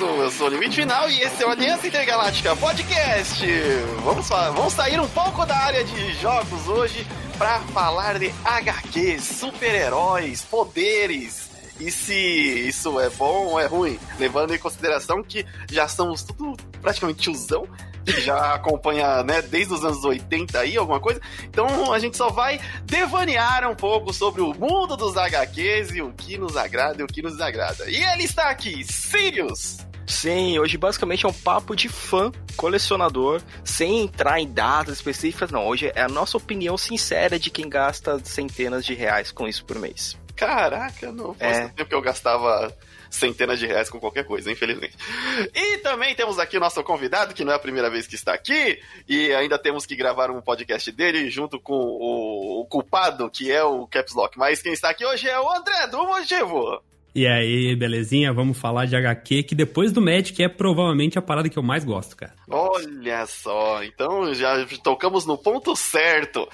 eu sou o Limite Final e esse é o Aliança Intergaláctica Podcast. Vamos, vamos sair um pouco da área de jogos hoje para falar de HQs, super-heróis, poderes, e se isso é bom ou é ruim, levando em consideração que já somos tudo praticamente tiozão, que já acompanha, né, desde os anos 80 aí, alguma coisa. Então a gente só vai devanear um pouco sobre o mundo dos HQs e o que nos agrada e o que nos desagrada. E ele está aqui, Sirius! Sim, hoje basicamente é um papo de fã, colecionador, sem entrar em datas específicas, não. Hoje é a nossa opinião sincera de quem gasta centenas de reais com isso por mês. Caraca, não fosse é. tempo que eu gastava centenas de reais com qualquer coisa, infelizmente. E também temos aqui o nosso convidado, que não é a primeira vez que está aqui, e ainda temos que gravar um podcast dele junto com o, o culpado, que é o Caps Lock. Mas quem está aqui hoje é o André do Motivo. E aí, belezinha? Vamos falar de HQ, que depois do Magic é provavelmente a parada que eu mais gosto, cara. Olha só, então já tocamos no ponto certo.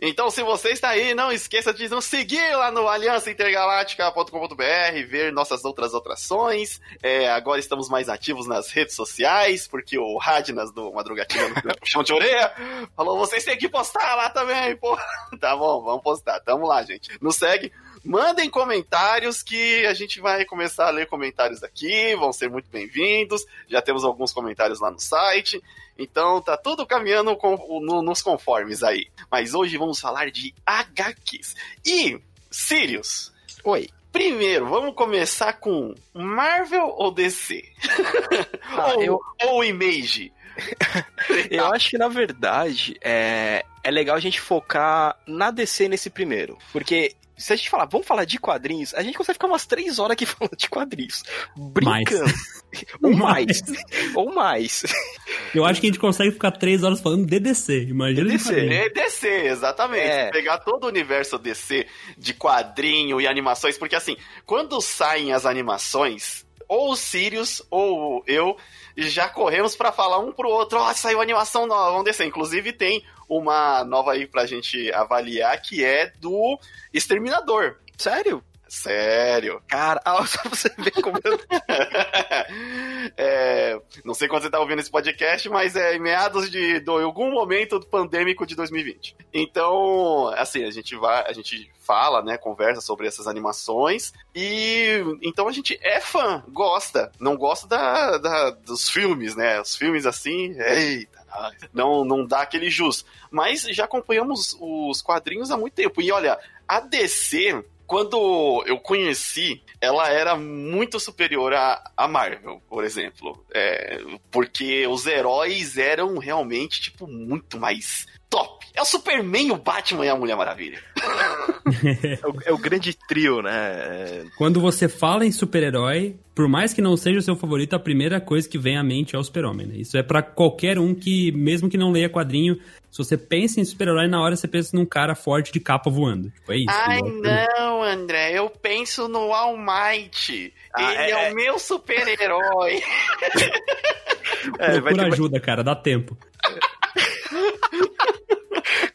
Então, se você está aí, não esqueça de nos seguir lá no aliançaintergaláctica.com.br, ver nossas outras atrações. É, agora estamos mais ativos nas redes sociais, porque o Radnas do Madrugatina no chão de orelha falou: vocês têm que postar lá também, pô. Tá bom, vamos postar. Tamo lá, gente. Nos segue. Mandem comentários que a gente vai começar a ler comentários aqui, vão ser muito bem-vindos. Já temos alguns comentários lá no site. Então tá tudo caminhando com, no, nos conformes aí. Mas hoje vamos falar de HQs. E, Sirius. Oi. Primeiro, vamos começar com Marvel ou DC? Ah, ou, eu... ou Image? eu acho que, na verdade, é, é legal a gente focar na DC nesse primeiro. Porque se a gente falar, vamos falar de quadrinhos, a gente consegue ficar umas três horas aqui falando de quadrinhos. Brincando. Mais. Ou mais. Ou mais. Eu acho que a gente consegue ficar três horas falando de DC. Imagina DC. É DC, exatamente. É. Pegar todo o universo DC de quadrinho e animações, porque assim, quando saem as animações, ou o Sirius ou eu já corremos para falar um pro outro, ó, oh, saiu animação nova, vamos descer. Inclusive tem uma nova aí pra gente avaliar que é do Exterminador. Sério? Sério. Cara, só você ver como eu... é, não sei quando você tá ouvindo esse podcast, mas é em meados de, de algum momento pandêmico de 2020. Então, assim, a gente vai, a gente fala, né, conversa sobre essas animações e então a gente é fã, gosta, não gosta da, da dos filmes, né? Os filmes assim, eita, não, não dá aquele jus. Mas já acompanhamos os quadrinhos há muito tempo. E olha, a DC quando eu conheci, ela era muito superior à, Marvel, por exemplo. É, porque os heróis eram realmente, tipo, muito mais top. É o Superman, o Batman e a Mulher Maravilha. é, o, é, o, grande trio, né? Quando você fala em super-herói, por mais que não seja o seu favorito, a primeira coisa que vem à mente é o Super-Homem. Né? Isso é para qualquer um que, mesmo que não leia quadrinho, se você pensa em super-herói, na hora você pensa num cara forte de capa voando. Tipo, é isso. Ai, não, André. Eu penso no All Might. Ah, Ele é, é, o meu super-herói. é, Procura ter... ajuda, cara. Dá tempo.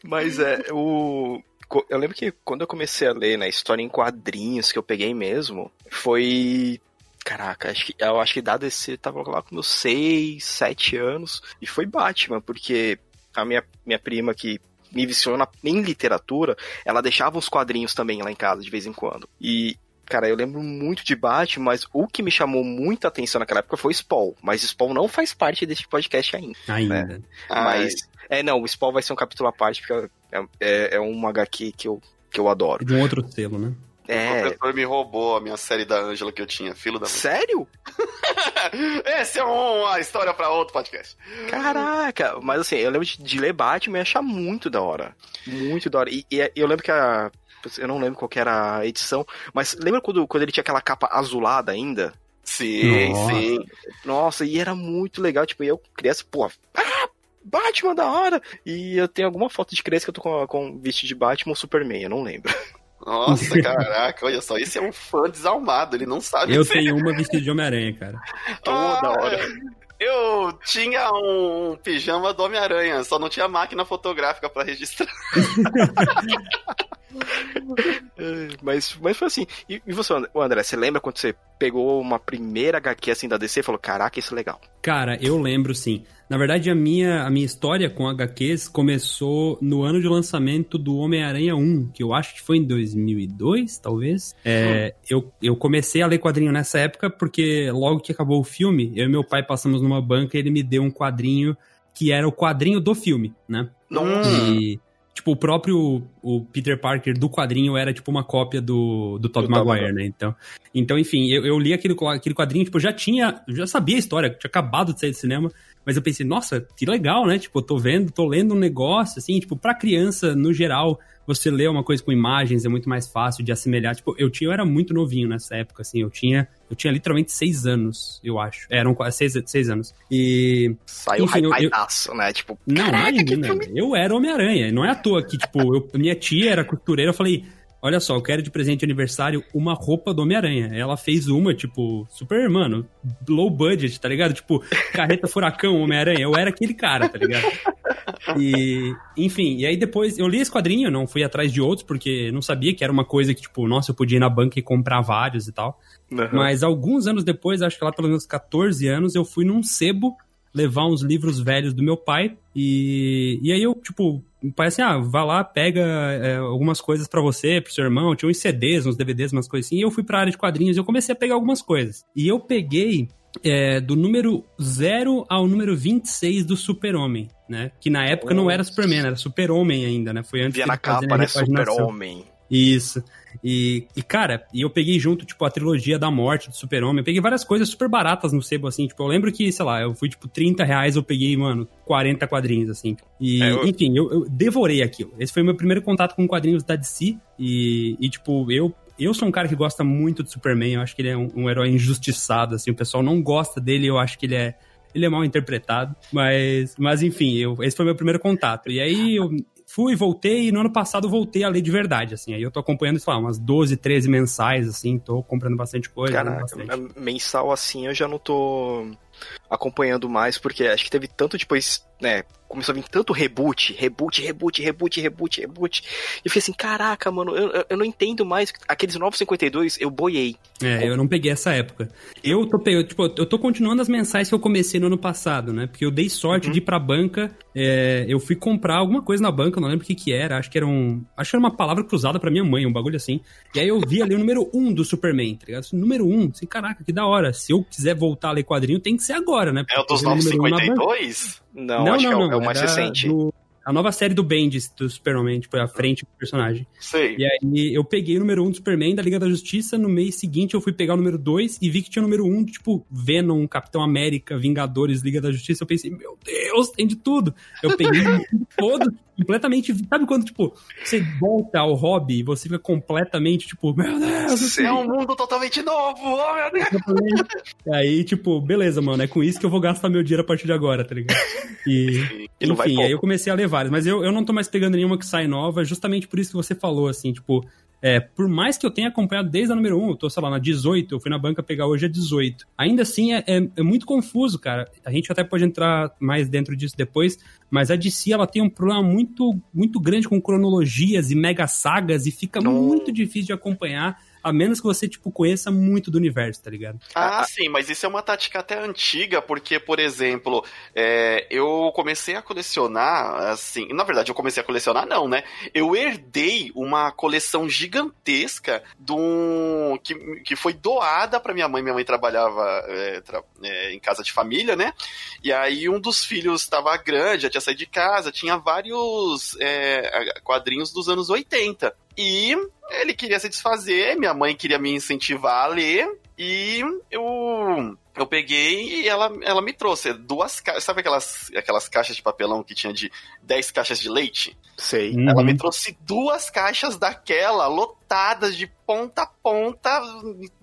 Mas é, o... Eu lembro que quando eu comecei a ler né, história em quadrinhos que eu peguei mesmo, foi Caraca, acho que, eu acho que dado esse, tava lá com meus 6, 7 anos, e foi Batman, porque a minha, minha prima que me viciou na, em literatura, ela deixava uns quadrinhos também lá em casa de vez em quando. E, cara, eu lembro muito de Batman, mas o que me chamou muita atenção naquela época foi Spawn. Mas Spawn não faz parte desse podcast ainda. Ainda. Né? Mas, é, não, o Spawn vai ser um capítulo à parte, porque é, é, é um HQ que eu, que eu adoro. De um outro selo, né? É. O professor me roubou a minha série da Ângela que eu tinha, filho da. Sério? Essa é uma história para outro podcast. Caraca, mas assim, eu lembro de, de ler Batman e achar muito da hora. Muito da hora. E, e eu lembro que a. Eu não lembro qual era a edição, mas lembra quando, quando ele tinha aquela capa azulada ainda? Sim, Nossa. sim. Nossa, e era muito legal. Tipo, eu, criança, pô, ah, Batman da hora! E eu tenho alguma foto de criança que eu tô com, com vestido de Batman ou Superman, eu não lembro. Nossa, caraca, olha só, esse é um fã desalmado, ele não sabe. Eu tenho uma vestida de Homem-Aranha, cara. Toda ah, hora. Eu tinha um pijama do Homem-Aranha, só não tinha máquina fotográfica para registrar. mas, mas foi assim. E, e você, André, você lembra quando você pegou uma primeira HQ assim da DC e falou: Caraca, isso é legal? Cara, eu lembro sim. Na verdade, a minha, a minha história com HQs começou no ano de lançamento do Homem-Aranha 1, que eu acho que foi em 2002, talvez. É, eu, eu comecei a ler quadrinho nessa época porque logo que acabou o filme, eu e meu pai passamos numa banca e ele me deu um quadrinho que era o quadrinho do filme, né? Nossa. E, tipo, o próprio o Peter Parker do quadrinho era, tipo, uma cópia do, do Tobey Maguire, né? Então, então enfim, eu, eu li aquele, aquele quadrinho, tipo, eu já tinha, já sabia a história, tinha acabado de sair do cinema, mas eu pensei, nossa, que legal, né? Tipo, eu tô vendo, tô lendo um negócio, assim, tipo, pra criança, no geral, você lê uma coisa com imagens é muito mais fácil de assimilar. Tipo, eu tinha, eu era muito novinho nessa época, assim, eu tinha, eu tinha literalmente seis anos, eu acho. É, eram quase seis, seis anos. E. Saiu enfim, hypeadaço, né? Tipo, não, imagina, eu era Homem-Aranha. Não é à toa que, tipo, eu, minha tia era costureira, eu falei. Olha só, eu quero de presente de aniversário uma roupa do Homem-Aranha. Ela fez uma, tipo, super, mano, low budget, tá ligado? Tipo, carreta furacão, Homem-Aranha. Eu era aquele cara, tá ligado? E, enfim, e aí depois eu li esse quadrinho, não fui atrás de outros, porque não sabia que era uma coisa que, tipo, nossa, eu podia ir na banca e comprar vários e tal. Uhum. Mas alguns anos depois, acho que lá pelos meus 14 anos, eu fui num sebo levar uns livros velhos do meu pai. E, e aí eu, tipo, pai assim, ah, vai lá, pega é, algumas coisas para você, pro seu irmão. Tinha uns CDs, uns DVDs, umas coisas assim. E eu fui pra área de quadrinhos e eu comecei a pegar algumas coisas. E eu peguei é, do número 0 ao número 26 do Super-Homem, né? Que na época Nossa. não era Superman, era Super-Homem ainda, né? Foi antes Via na capa, né? Super-Homem. Isso. E, e, cara, e eu peguei junto, tipo, a trilogia da morte do Super-Homem. Eu peguei várias coisas super baratas no sebo, assim. Tipo, eu lembro que, sei lá, eu fui, tipo, 30 reais, eu peguei, mano, 40 quadrinhos, assim. E, é, eu... enfim, eu, eu, devorei aquilo. Esse foi o meu primeiro contato com quadrinhos da DC. E, e, tipo, eu. Eu sou um cara que gosta muito do Superman, eu acho que ele é um, um herói injustiçado, assim, o pessoal não gosta dele, eu acho que ele é, ele é mal interpretado, mas, mas enfim, eu, esse foi meu primeiro contato. E aí eu, fui, voltei, e no ano passado voltei a ler de verdade, assim. Aí eu tô acompanhando, sei lá, umas 12, 13 mensais, assim, tô comprando bastante coisa. Caraca, bastante. mensal assim eu já não tô acompanhando mais, porque acho que teve tanto depois, né, começou a vir tanto reboot, reboot, reboot, reboot, reboot, reboot. E eu fiquei assim, caraca, mano, eu, eu não entendo mais. Aqueles 952 eu boiei. É, eu não peguei essa época. Eu tô pegando, tipo, eu tô continuando as mensais que eu comecei no ano passado, né? Porque eu dei sorte uhum. de ir pra banca. É, eu fui comprar alguma coisa na banca, não lembro o que que era. Acho que era um. Acho que era uma palavra cruzada pra minha mãe, um bagulho assim. E aí eu vi ali o número 1 um do Superman, tá ligado? Número 1, um, assim, caraca, que da hora. Se eu quiser voltar a ler quadrinho, tem que ser agora, né? Porque é o dos 952? Não, não, acho não, que é, não, é o mais recente. A nova série do Bendis do Superman, tipo, a frente do personagem. Sei. E aí eu peguei o número 1 um do Superman da Liga da Justiça, no mês seguinte eu fui pegar o número 2 e vi que tinha o número 1 um, tipo, Venom, Capitão América, Vingadores, Liga da Justiça. Eu pensei, meu Deus, tem de tudo. Eu peguei todo, completamente. Sabe quando, tipo, você volta ao hobby e você fica completamente, tipo, meu Deus, é um mundo totalmente novo, oh meu Deus. E aí, tipo, beleza, mano, é com isso que eu vou gastar meu dinheiro a partir de agora, tá ligado? E, e enfim, aí eu comecei a ler várias, mas eu, eu não tô mais pegando nenhuma que sai nova, justamente por isso que você falou, assim, tipo, é, por mais que eu tenha acompanhado desde a número 1, eu tô, sei lá, na 18, eu fui na banca pegar hoje a 18. Ainda assim, é, é, é, muito confuso, cara. A gente até pode entrar mais dentro disso depois, mas a DC, ela tem um problema muito, muito grande com cronologias e mega sagas e fica Não. muito difícil de acompanhar a menos que você, tipo, conheça muito do universo, tá ligado? Ah, sim, mas isso é uma tática até antiga, porque, por exemplo, é, eu comecei a colecionar, assim, na verdade eu comecei a colecionar não, né? Eu herdei uma coleção gigantesca de um, que, que foi doada para minha mãe, minha mãe trabalhava é, tra, é, em casa de família, né? E aí um dos filhos estava grande, já tinha saído de casa, tinha vários é, quadrinhos dos anos 80. E ele queria se desfazer, minha mãe queria me incentivar a ler, e eu eu peguei e ela, ela me trouxe duas caixas. Sabe aquelas, aquelas caixas de papelão que tinha de 10 caixas de leite? Sei. Ela uhum. me trouxe duas caixas daquela, lotadas de ponta a ponta,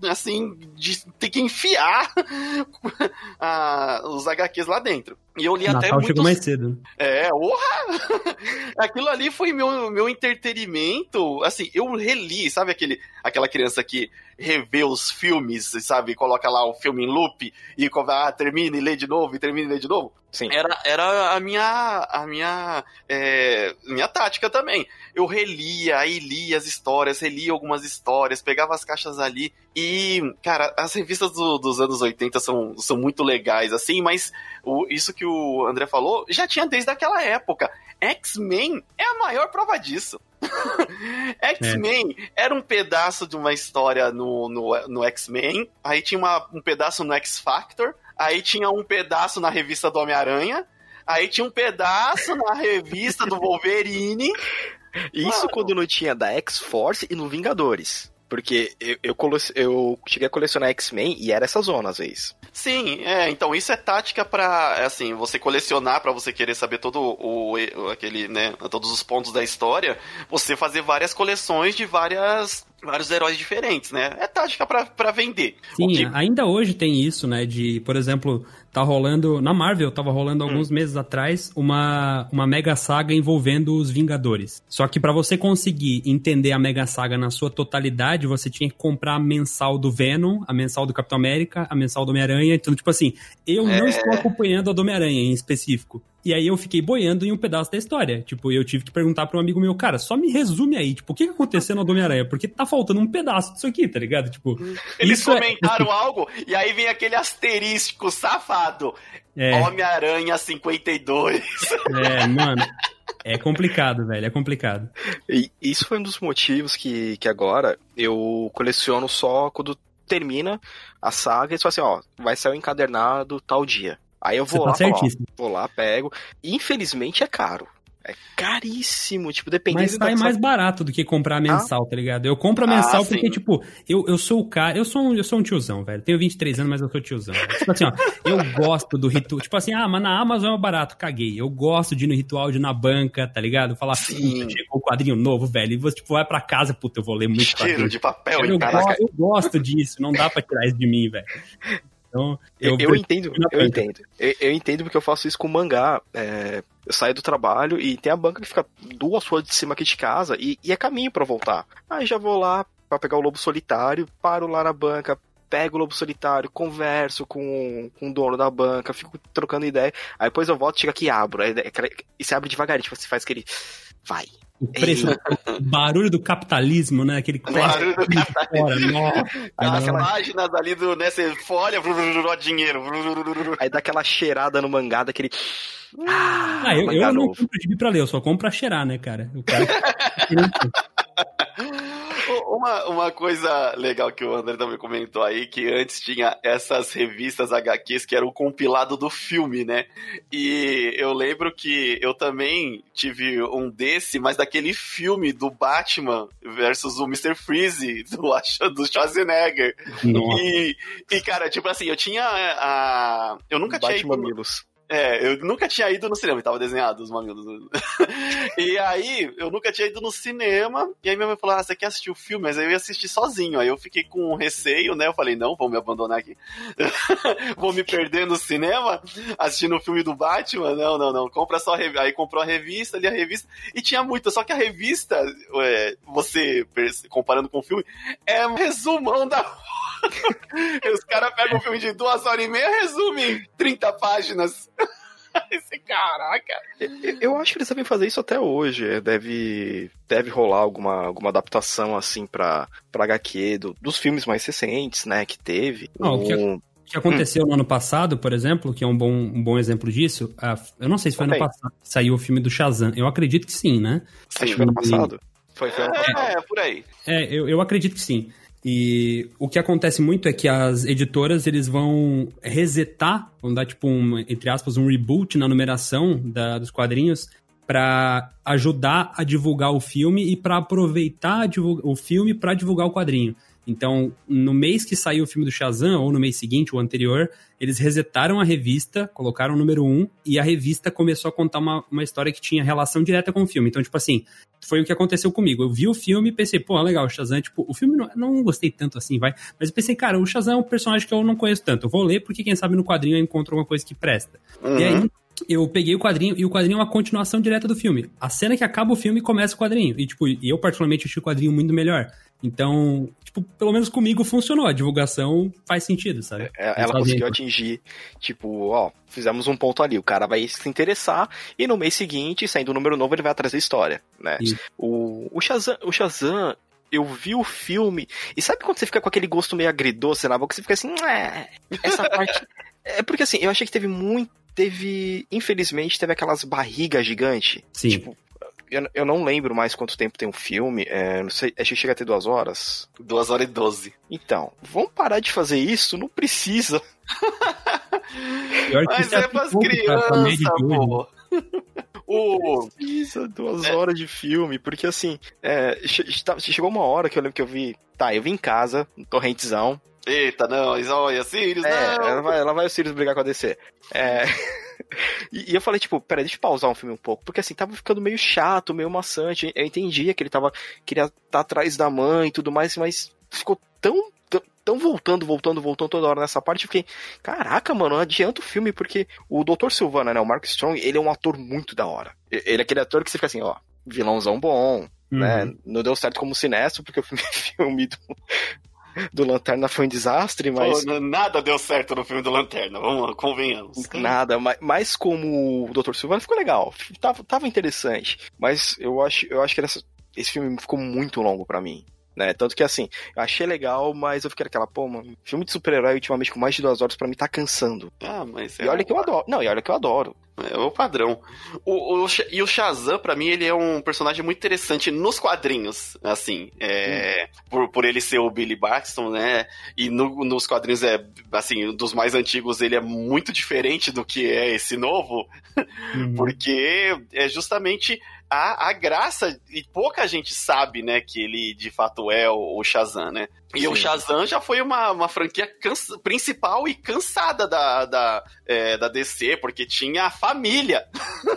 assim, de ter que enfiar os HQs lá dentro. E eu li Natal até muito. chegou mais cedo. É, orra! Aquilo ali foi meu, meu entretenimento. Assim, eu reli, sabe aquele, aquela criança que revê os filmes, sabe? Coloca lá o filme em loop e ah, termina e lê de novo, e termina e lê de novo. Sim. Era, era a minha, a minha, é, minha tática também. Eu relia, aí lia as histórias, relia algumas histórias, pegava as caixas ali e, cara, as revistas do, dos anos 80 são, são muito legais, assim, mas o, isso que o André falou já tinha desde aquela época. X-Men é a maior prova disso. X-Men é. era um pedaço de uma história no, no, no X-Men, aí tinha uma, um pedaço no X-Factor, aí tinha um pedaço na revista do Homem-Aranha, aí tinha um pedaço na revista do Wolverine. Isso Mano. quando não tinha da X-Force e no Vingadores. Porque eu, eu, eu cheguei a colecionar X-Men e era essa zona às vezes. Sim, é, então isso é tática para assim, você colecionar para você querer saber todo o, o aquele, né, todos os pontos da história, você fazer várias coleções de várias vários heróis diferentes, né? É tática para vender. Sim, que... ainda hoje tem isso, né? De, por exemplo, tá rolando. Na Marvel, tava rolando alguns hum. meses atrás uma, uma mega saga envolvendo os Vingadores. Só que para você conseguir entender a mega saga na sua totalidade, você tinha que comprar a mensal do Venom, a mensal do Capitão América, a mensal do Homem-Aranha. Então, tipo assim, eu é... não estou acompanhando a do Homem-Aranha em específico. E aí eu fiquei boiando em um pedaço da história. Tipo, eu tive que perguntar para um amigo meu, cara, só me resume aí, tipo, o que, que aconteceu no Homem-Aranha? Porque tá faltando um pedaço disso aqui, tá ligado? Tipo. Eles é comentaram é... algo e aí vem aquele asterístico safado. É. Homem-Aranha 52. É, mano. É complicado, velho, é complicado. E isso foi um dos motivos que, que agora eu coleciono só quando termina a saga e fala assim, ó, vai ser o encadernado tal dia. Aí eu vou Você lá, tá vou lá, pego. Infelizmente é caro. É caríssimo, tipo, dependendo Mas sai mais barato do que comprar mensal, ah? tá ligado? Eu compro a mensal ah, porque, sim. tipo, eu, eu sou o cara. Eu sou, um, eu sou um tiozão, velho. Tenho 23 anos, mas eu sou tiozão. Tipo assim, ó, eu gosto do ritual. Tipo assim, ah, mas na Amazon é barato, caguei. Eu gosto de ir no ritual de ir na banca, tá ligado? Falar, sim, chegou o quadrinho novo, velho. E você, tipo, vai pra casa, puta, eu vou ler muito Cheiro quadrinho. de papel, eu, gosto, eu gosto disso, não dá pra tirar isso de mim, velho. Então, eu, eu, eu entendo, eu entendo. Eu, eu, entendo porque eu faço isso com mangá. É, eu saio do trabalho e tem a banca que fica duas ruas de cima aqui de casa e, e é caminho para voltar. Aí já vou lá para pegar o lobo solitário, paro lá na banca, pego o lobo solitário, converso com, com o dono da banca, fico trocando ideia. Aí depois eu volto, chego aqui e abro. Aí, e você abre devagarinho, tipo, você faz aquele. Vai, o preço, o barulho do capitalismo, né? Aquele barulho do capitalismo. As páginas ali do, né? Você folha, dinheiro. Aí dá aquela cheirada no mangá, daquele. Ah, ah eu, eu não compro gibi pra ler, eu só compro pra cheirar, né, cara? O cara. Uma, uma coisa legal que o André também comentou aí, que antes tinha essas revistas HQs que eram o compilado do filme, né? E eu lembro que eu também tive um desse, mas daquele filme do Batman versus o Mr. Freeze, do, do Schwarzenegger. E, e, cara, tipo assim, eu tinha a... Eu nunca Batman tinha ido... Milos. É, eu nunca tinha ido no cinema, tava desenhado os mamilos. e aí, eu nunca tinha ido no cinema, e aí minha mãe falou, ah, você quer assistir o filme? Mas aí eu ia assistir sozinho, aí eu fiquei com receio, né, eu falei, não, vou me abandonar aqui. vou me perder no cinema, assistindo o filme do Batman, não, não, não, compra só. Aí comprou a revista, ali a revista, e tinha muita, só que a revista, é, você, comparando com o filme, é um resumão da Os caras pegam um filme de duas horas e meia e resumem em 30 páginas. Esse caraca. Eu acho que eles devem fazer isso até hoje. É, deve, deve rolar alguma, alguma adaptação assim pra, pra HQ do, dos filmes mais recentes, né? Que teve. Não, um... o que, que aconteceu hum. no ano passado, por exemplo, que é um bom, um bom exemplo disso. eu não sei se foi okay. ano passado que saiu o filme do Shazam. Eu acredito que sim, né? Acho que foi ano passado. Foi, foi ano passado. É, por aí. É, eu, eu acredito que sim. E o que acontece muito é que as editoras eles vão resetar, vão dar tipo um, entre aspas, um reboot na numeração da, dos quadrinhos para ajudar a divulgar o filme e para aproveitar o filme para divulgar o quadrinho. Então, no mês que saiu o filme do Shazam, ou no mês seguinte, o anterior, eles resetaram a revista, colocaram o número 1, e a revista começou a contar uma, uma história que tinha relação direta com o filme. Então, tipo assim, foi o que aconteceu comigo. Eu vi o filme e pensei, pô, legal, o Shazam, tipo, o filme não, não gostei tanto assim, vai. Mas eu pensei, cara, o Shazam é um personagem que eu não conheço tanto. Eu vou ler porque, quem sabe, no quadrinho eu encontro alguma coisa que presta. Uhum. E aí, eu peguei o quadrinho e o quadrinho é uma continuação direta do filme. A cena que acaba o filme começa o quadrinho. E, tipo, eu particularmente achei o quadrinho muito melhor. Então, tipo, pelo menos comigo funcionou. A divulgação faz sentido, sabe? É, ela conseguiu atingir, tipo, ó, fizemos um ponto ali, o cara vai se interessar e no mês seguinte, saindo o um número novo, ele vai trazer história, né? O, o, Shazam, o Shazam, eu vi o filme, e sabe quando você fica com aquele gosto meio agridoce na boca, você fica assim, essa parte... é porque assim, eu achei que teve muito teve, infelizmente, teve aquelas barrigas gigantes. Sim. Tipo, eu, eu não lembro mais quanto tempo tem um filme. É, não sei, acho que chega a ter duas horas. Duas horas e doze. Então, vamos parar de fazer isso? Não precisa. Mas é pras crianças, pô. o... Precisa duas é. horas de filme, porque assim, é, chegou uma hora que eu lembro que eu vi. Tá, eu vim em casa, um torrentezão, Eita, não, olha, Sirius, é, não. Ela vai, ela vai o Sirius brigar com a DC. É. e, e, eu falei, tipo, peraí, deixa eu pausar um filme um pouco. Porque assim, tava ficando meio chato, meio maçante. Eu entendia que ele tava. Queria estar tá atrás da mãe e tudo mais, mas ficou tão. Tão voltando, voltando, voltando toda hora nessa parte. Eu fiquei, caraca, mano, não adianta o filme, porque o Dr. Silvana, né, o Mark Strong, ele é um ator muito da hora. Ele é aquele ator que você fica assim, ó, vilãozão bom, né? uhum. né? Não deu certo como sinestro, porque o filme, filme do, do Lanterna foi um desastre, mas. Pô, nada deu certo no filme do Lanterna, vamos, convenhamos. Nada, mas, mas como o Dr. Silvano ficou legal, tava, tava interessante. Mas eu acho, eu acho que essa, esse filme ficou muito longo para mim. Né? Tanto que assim, eu achei legal, mas eu fiquei aquela, pô, mano, filme de super-herói ultimamente com mais de duas horas para mim tá cansando. Ah, mas é E olha que eu adoro. Não, e olha que eu adoro. É o padrão. O, o, e o Shazam, para mim, ele é um personagem muito interessante nos quadrinhos, assim. É, hum. por, por ele ser o Billy Baxton, né? E no, nos quadrinhos, é assim, dos mais antigos, ele é muito diferente do que é esse novo. Uhum. Porque é justamente a, a graça, e pouca gente sabe, né, que ele de fato é o, o Shazam, né? E Sim. o Shazam já foi uma, uma franquia cansa, principal e cansada da, da, é, da DC, porque tinha a família.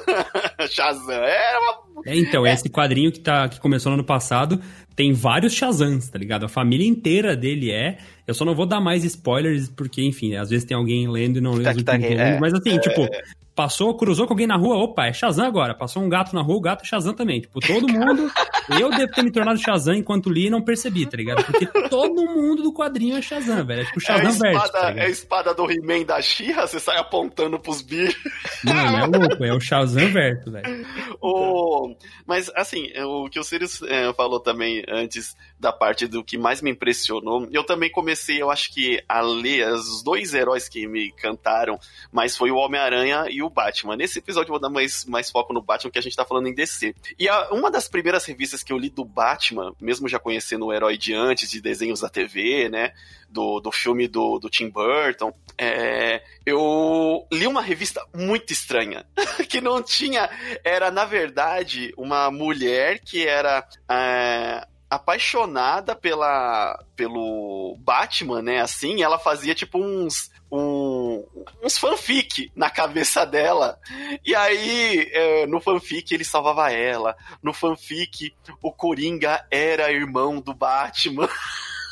Shazam era uma... É, então, é. esse quadrinho que, tá, que começou no ano passado tem vários Shazams, tá ligado? A família inteira dele é. Eu só não vou dar mais spoilers, porque, enfim, às vezes tem alguém lendo e não lê tá, os tá, é, Mas assim, é, tipo, Passou, cruzou com alguém na rua, opa, é Shazam agora. Passou um gato na rua, o gato é Shazam também. Tipo, todo mundo. eu devo ter me tornado Shazam enquanto li e não percebi, tá ligado? Porque todo mundo do quadrinho é Shazam, velho. É tipo Shazam é espada, tá É a espada do He-Man da Xirra, você sai apontando pros bichos. Mano, é louco, é o Shazam verso, velho. O... Mas, assim, o que o Sirius é, falou também antes da parte do que mais me impressionou, eu também comecei, eu acho que, a ler os dois heróis que me cantaram, mas foi o Homem-Aranha e o Batman. Nesse episódio eu vou dar mais, mais foco no Batman, que a gente tá falando em DC. E a, uma das primeiras revistas que eu li do Batman, mesmo já conhecendo o herói de antes, de desenhos da TV, né? Do, do filme do, do Tim Burton, é, eu li uma revista muito estranha, que não tinha. Era, na verdade, uma mulher que era. É, apaixonada pela pelo Batman, né? Assim, ela fazia tipo uns um, uns fanfic na cabeça dela. E aí, é, no fanfic, ele salvava ela. No fanfic, o Coringa era irmão do Batman.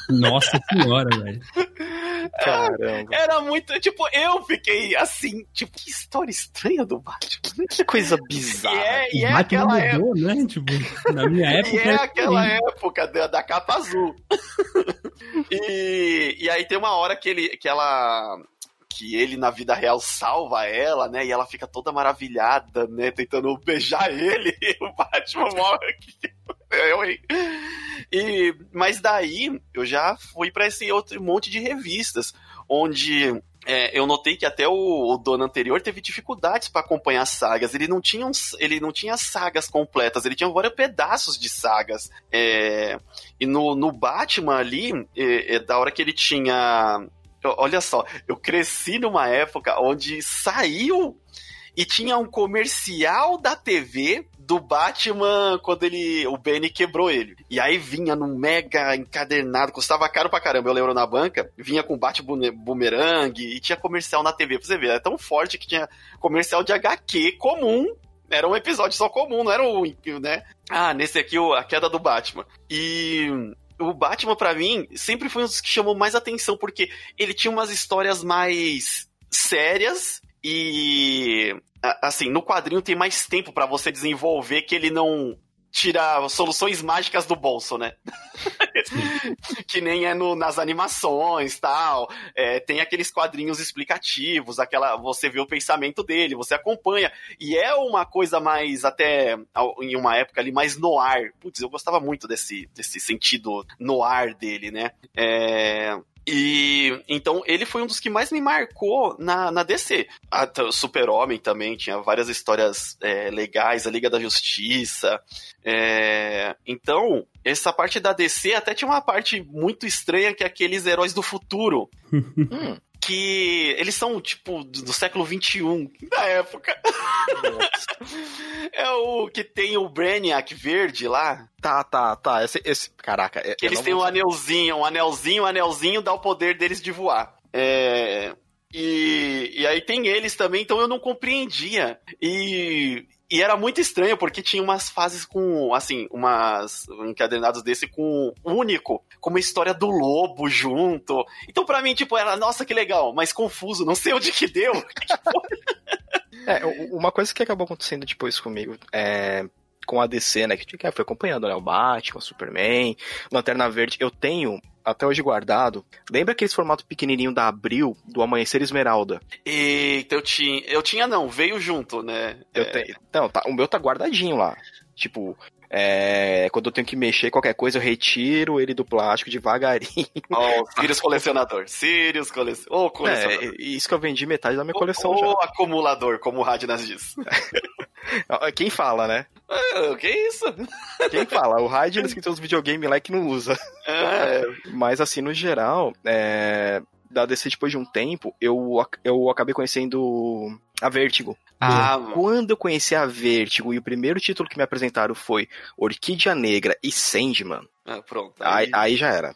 Nossa senhora, velho. Caramba. Era muito. Tipo, eu fiquei assim, tipo, que história estranha do Batman. Que coisa bizarra. E é, e é aquela mudou, época. Né? Tipo, na minha época. E é aquela época da, da capa azul. e, e aí tem uma hora que ele que ela que ele na vida real salva ela, né? E ela fica toda maravilhada, né? Tentando beijar ele. E o Batman morre aqui. Eu? E, mas daí eu já fui para esse outro monte de revistas, onde é, eu notei que até o, o, dono anterior teve dificuldades para acompanhar sagas. Ele não, tinha ele não tinha sagas completas, ele tinha vários pedaços de sagas. É, e no, no Batman ali, é, é da hora que ele tinha Olha só, eu cresci numa época onde saiu e tinha um comercial da TV do Batman quando ele o Benny quebrou ele. E aí vinha num mega encadernado, custava caro pra caramba, eu lembro na banca, vinha com Bat Boomerang e tinha comercial na TV pra você ver. Era tão forte que tinha comercial de HQ comum era um episódio só comum, não era um, né? Ah, nesse aqui, a queda do Batman. E o Batman, para mim, sempre foi um dos que chamou mais atenção, porque ele tinha umas histórias mais sérias e. Assim, no quadrinho tem mais tempo para você desenvolver que ele não tira soluções mágicas do bolso, né? que nem é no, nas animações tal. É, tem aqueles quadrinhos explicativos, aquela você vê o pensamento dele, você acompanha. E é uma coisa mais, até em uma época ali, mais no ar. Putz, eu gostava muito desse, desse sentido no ar dele, né? É, e então ele foi um dos que mais me marcou na, na DC. o Super-Homem também tinha várias histórias é, legais, a Liga da Justiça. É, então, essa parte da DC até tinha uma parte muito estranha que é aqueles heróis do futuro. hum que eles são, tipo, do, século XXI, da época. é o que tem o Brainiac verde lá. Tá, tá, tá. Esse, esse caraca. É, que eles têm um anelzinho, um anelzinho, um anelzinho dá o poder deles de voar. É, e, e aí tem eles também, então eu não compreendia. E, e era muito estranho, porque tinha umas fases com, assim, umas encadenados desse com único, com uma história do lobo junto. Então, para mim, tipo, era, nossa, que legal, mas confuso, não sei onde que deu. é, uma coisa que acabou acontecendo depois comigo é com a DC, né? Que foi acompanhando, né? O Batman, o Superman, Lanterna Verde. Eu tenho até hoje guardado. Lembra aquele formato pequenininho da Abril, do Amanhecer Esmeralda? Eita, eu tinha. Eu tinha não, veio junto, né? Eu é... tenho. Não, tá, o meu tá guardadinho lá. Tipo, é, quando eu tenho que mexer qualquer coisa, eu retiro ele do plástico devagarinho. Oh, Sirius colecionador. Sirius colecionador. Oh, colecionador. É, isso que eu vendi metade da minha coleção oh, já. acumulador, como o Radnas diz. Quem fala, né? Ah, que isso? Quem fala? O Radnas que tem uns videogames lá que não usa. É. Mas assim, no geral, é, da DC depois de um tempo, eu, eu acabei conhecendo a Vertigo. Ah, Quando eu conheci a Vertigo e o primeiro título que me apresentaram foi Orquídea Negra e Sandman. Ah, pronto. Aí, aí já era.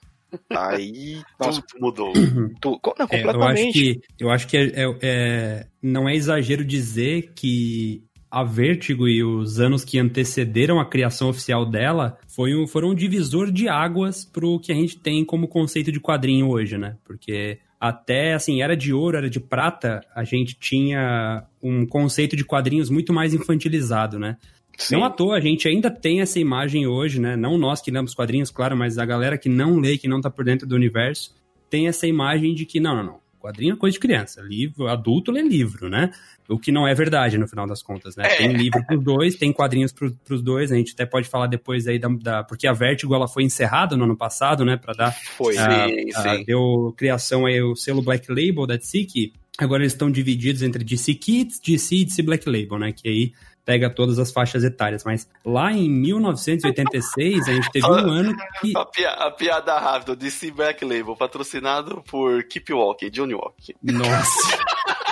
Aí. Nossa, Tudo mudou. Tu, não, completamente. É, eu acho que, eu acho que é, é, é, não é exagero dizer que a Vertigo e os anos que antecederam a criação oficial dela foi um, foram um divisor de águas pro que a gente tem como conceito de quadrinho hoje, né? Porque até assim, era de ouro, era de prata, a gente tinha um conceito de quadrinhos muito mais infantilizado, né? Sim. Não à toa, a gente ainda tem essa imagem hoje, né? Não nós que lemos quadrinhos, claro, mas a galera que não lê, que não tá por dentro do universo, tem essa imagem de que, não, não, não. Quadrinho é coisa de criança. Livro, adulto lê livro, né? O que não é verdade, no final das contas, né? É. Tem livro pros dois, tem quadrinhos pro, pros dois, a gente até pode falar depois aí da, da, Porque a Vertigo, ela foi encerrada no ano passado, né? Pra dar... Foi, a, sim, a, sim. Deu criação aí, o selo Black Label da que agora eles estão divididos entre DC Kids, DC e DC Black Label, né? Que aí pega todas as faixas etárias, mas lá em 1986 a gente teve um ano que... A, pi a piada rápida, DC Black Label, patrocinado por Keep Walking, Johnny Walk. Nossa...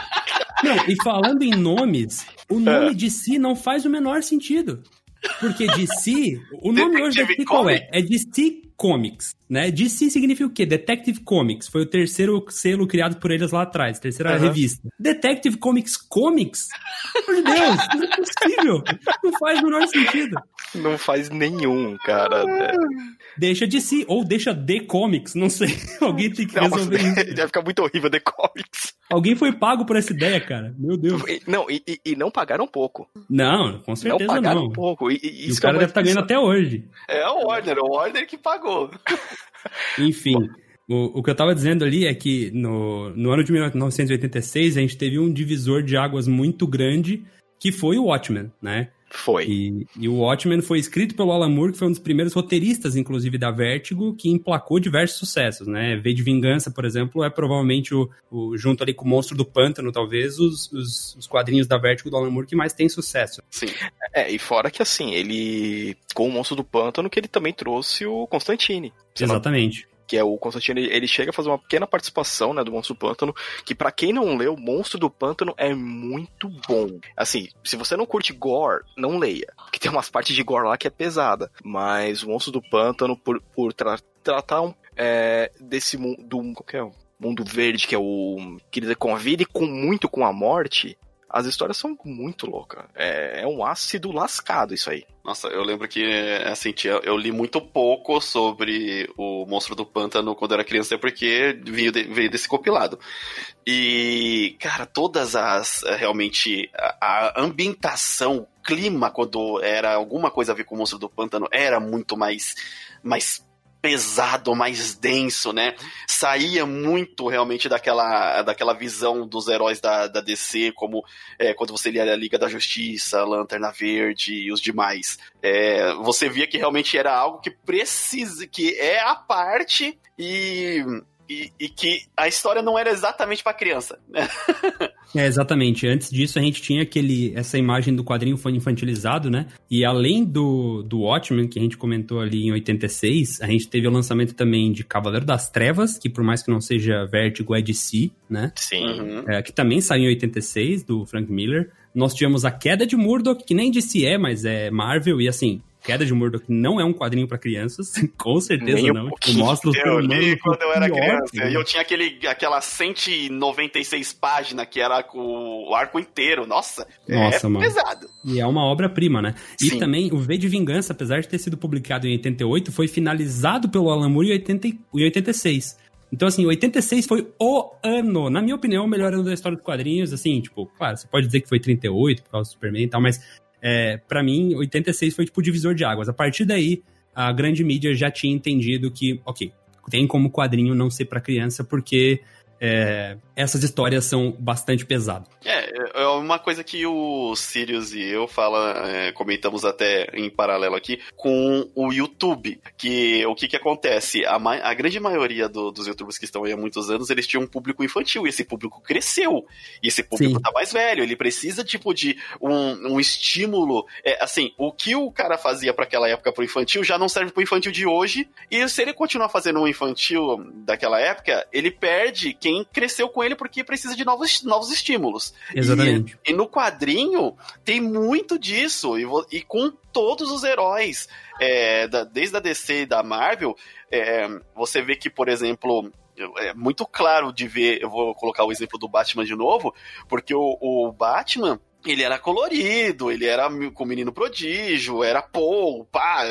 Não, e falando em nomes, o nome é. de si não faz o menor sentido. Porque DC, o nome hoje daqui qual é? É DC Comics, né? DC significa o quê? Detective Comics. Foi o terceiro selo criado por eles lá atrás, terceira uhum. revista. Detective Comics Comics? Por Deus, não é possível. Não faz o menor sentido. Não faz nenhum, cara. Né? Deixa de si, ou deixa The Comics, não sei. Alguém tem que resolver não, isso. Vai ficar muito horrível The Comics. Alguém foi pago por essa ideia, cara. Meu Deus. Não, e, e não pagaram pouco. Não, com certeza não. Pagaram não. pouco. E, e, e o cara é deve estar tá ganhando até hoje. É o Warner, o Warner que pagou. Enfim. O, o que eu tava dizendo ali é que no, no ano de 1986 a gente teve um divisor de águas muito grande que foi o Watchmen, né? Foi. E, e, o Watchmen foi escrito pelo Alan Moore, que foi um dos primeiros roteiristas, inclusive, da Vertigo, que emplacou diversos sucessos, né? V de Vingança, por exemplo, é provavelmente o, o junto ali com o Monstro do Pântano, talvez, os, os, os, quadrinhos da Vertigo do Alan Moore que mais tem sucesso. Sim. É, e fora que, assim, ele, com o Monstro do Pântano, que ele também trouxe o Constantine. Exatamente que é o Constantino, ele chega a fazer uma pequena participação, né, do Monstro do Pântano, que para quem não leu, Monstro do Pântano é muito bom. Assim, se você não curte gore, não leia, porque tem umas partes de gore lá que é pesada, mas o Monstro do Pântano, por, por tra tratar um, é, desse mundo, qual que é? mundo verde, que é o que ele convive com muito com a morte, as histórias são muito loucas. É, é, um ácido lascado isso aí. Nossa, eu lembro que, assim, eu li muito pouco sobre o Monstro do Pântano quando eu era criança, porque veio, de, veio desse compilado. E, cara, todas as, realmente, a, a ambientação clima, quando era alguma coisa a ver com o Monstro do Pântano, era muito mais, mais pesado, mais denso, né? Saía muito realmente daquela, daquela visão dos heróis da, da DC, como é, quando você lia a Liga da Justiça, Lanterna Verde e os demais. É, você via que realmente era algo que precisa, que é a parte e e, e, que a história não era exatamente para criança. Né? é, exatamente. Antes disso, a gente tinha aquele, essa imagem do quadrinho foi infantilizado, né? E além do, do Watchmen, que a gente comentou ali em 86, a gente teve o lançamento também de Cavaleiro das Trevas, que por mais que não seja Vertigo, é DC, né? Sim. Uhum. É, que também saiu em 86, do Frank Miller. Nós tivemos a Queda de Murdoch, que nem DC é, mas é Marvel, e assim, Queda de Murdoch não é um quadrinho para crianças, com certeza Nem não. Um tipo, mostra o eu li quando eu era criança. Né? E eu tinha aquele, aquela 196 páginas que era o, o arco inteiro. Nossa, Nossa é mano. pesado. E é uma obra-prima, né? E Sim. também o V de Vingança, apesar de ter sido publicado em 88, foi finalizado pelo Alan Moore em, 80, em 86. Então, assim, 86 foi o ano, na minha opinião, o melhor ano da história dos quadrinhos. Assim, tipo, claro, você pode dizer que foi 38 por causa do Superman e tal, mas é, para mim, 86 foi tipo o divisor de águas. A partir daí, a grande mídia já tinha entendido que, ok, tem como quadrinho não ser para criança, porque é, essas histórias são bastante pesadas. É, é uma coisa que o Sirius e eu fala, é, comentamos até em paralelo aqui, com o YouTube, que o que que acontece? A, a grande maioria do, dos youtubers que estão aí há muitos anos, eles tinham um público infantil, e esse público cresceu, e esse público Sim. tá mais velho, ele precisa, tipo, de um, um estímulo, é, assim, o que o cara fazia para aquela época pro infantil já não serve pro infantil de hoje, e se ele continuar fazendo um infantil daquela época, ele perde quem cresceu com ele porque precisa de novos, novos estímulos. Exatamente. E, e no quadrinho tem muito disso, e, e com todos os heróis, é, da, desde a DC e da Marvel, é, você vê que, por exemplo, é muito claro de ver, eu vou colocar o exemplo do Batman de novo, porque o, o Batman, ele era colorido, ele era com o menino prodígio, era Paul, pá,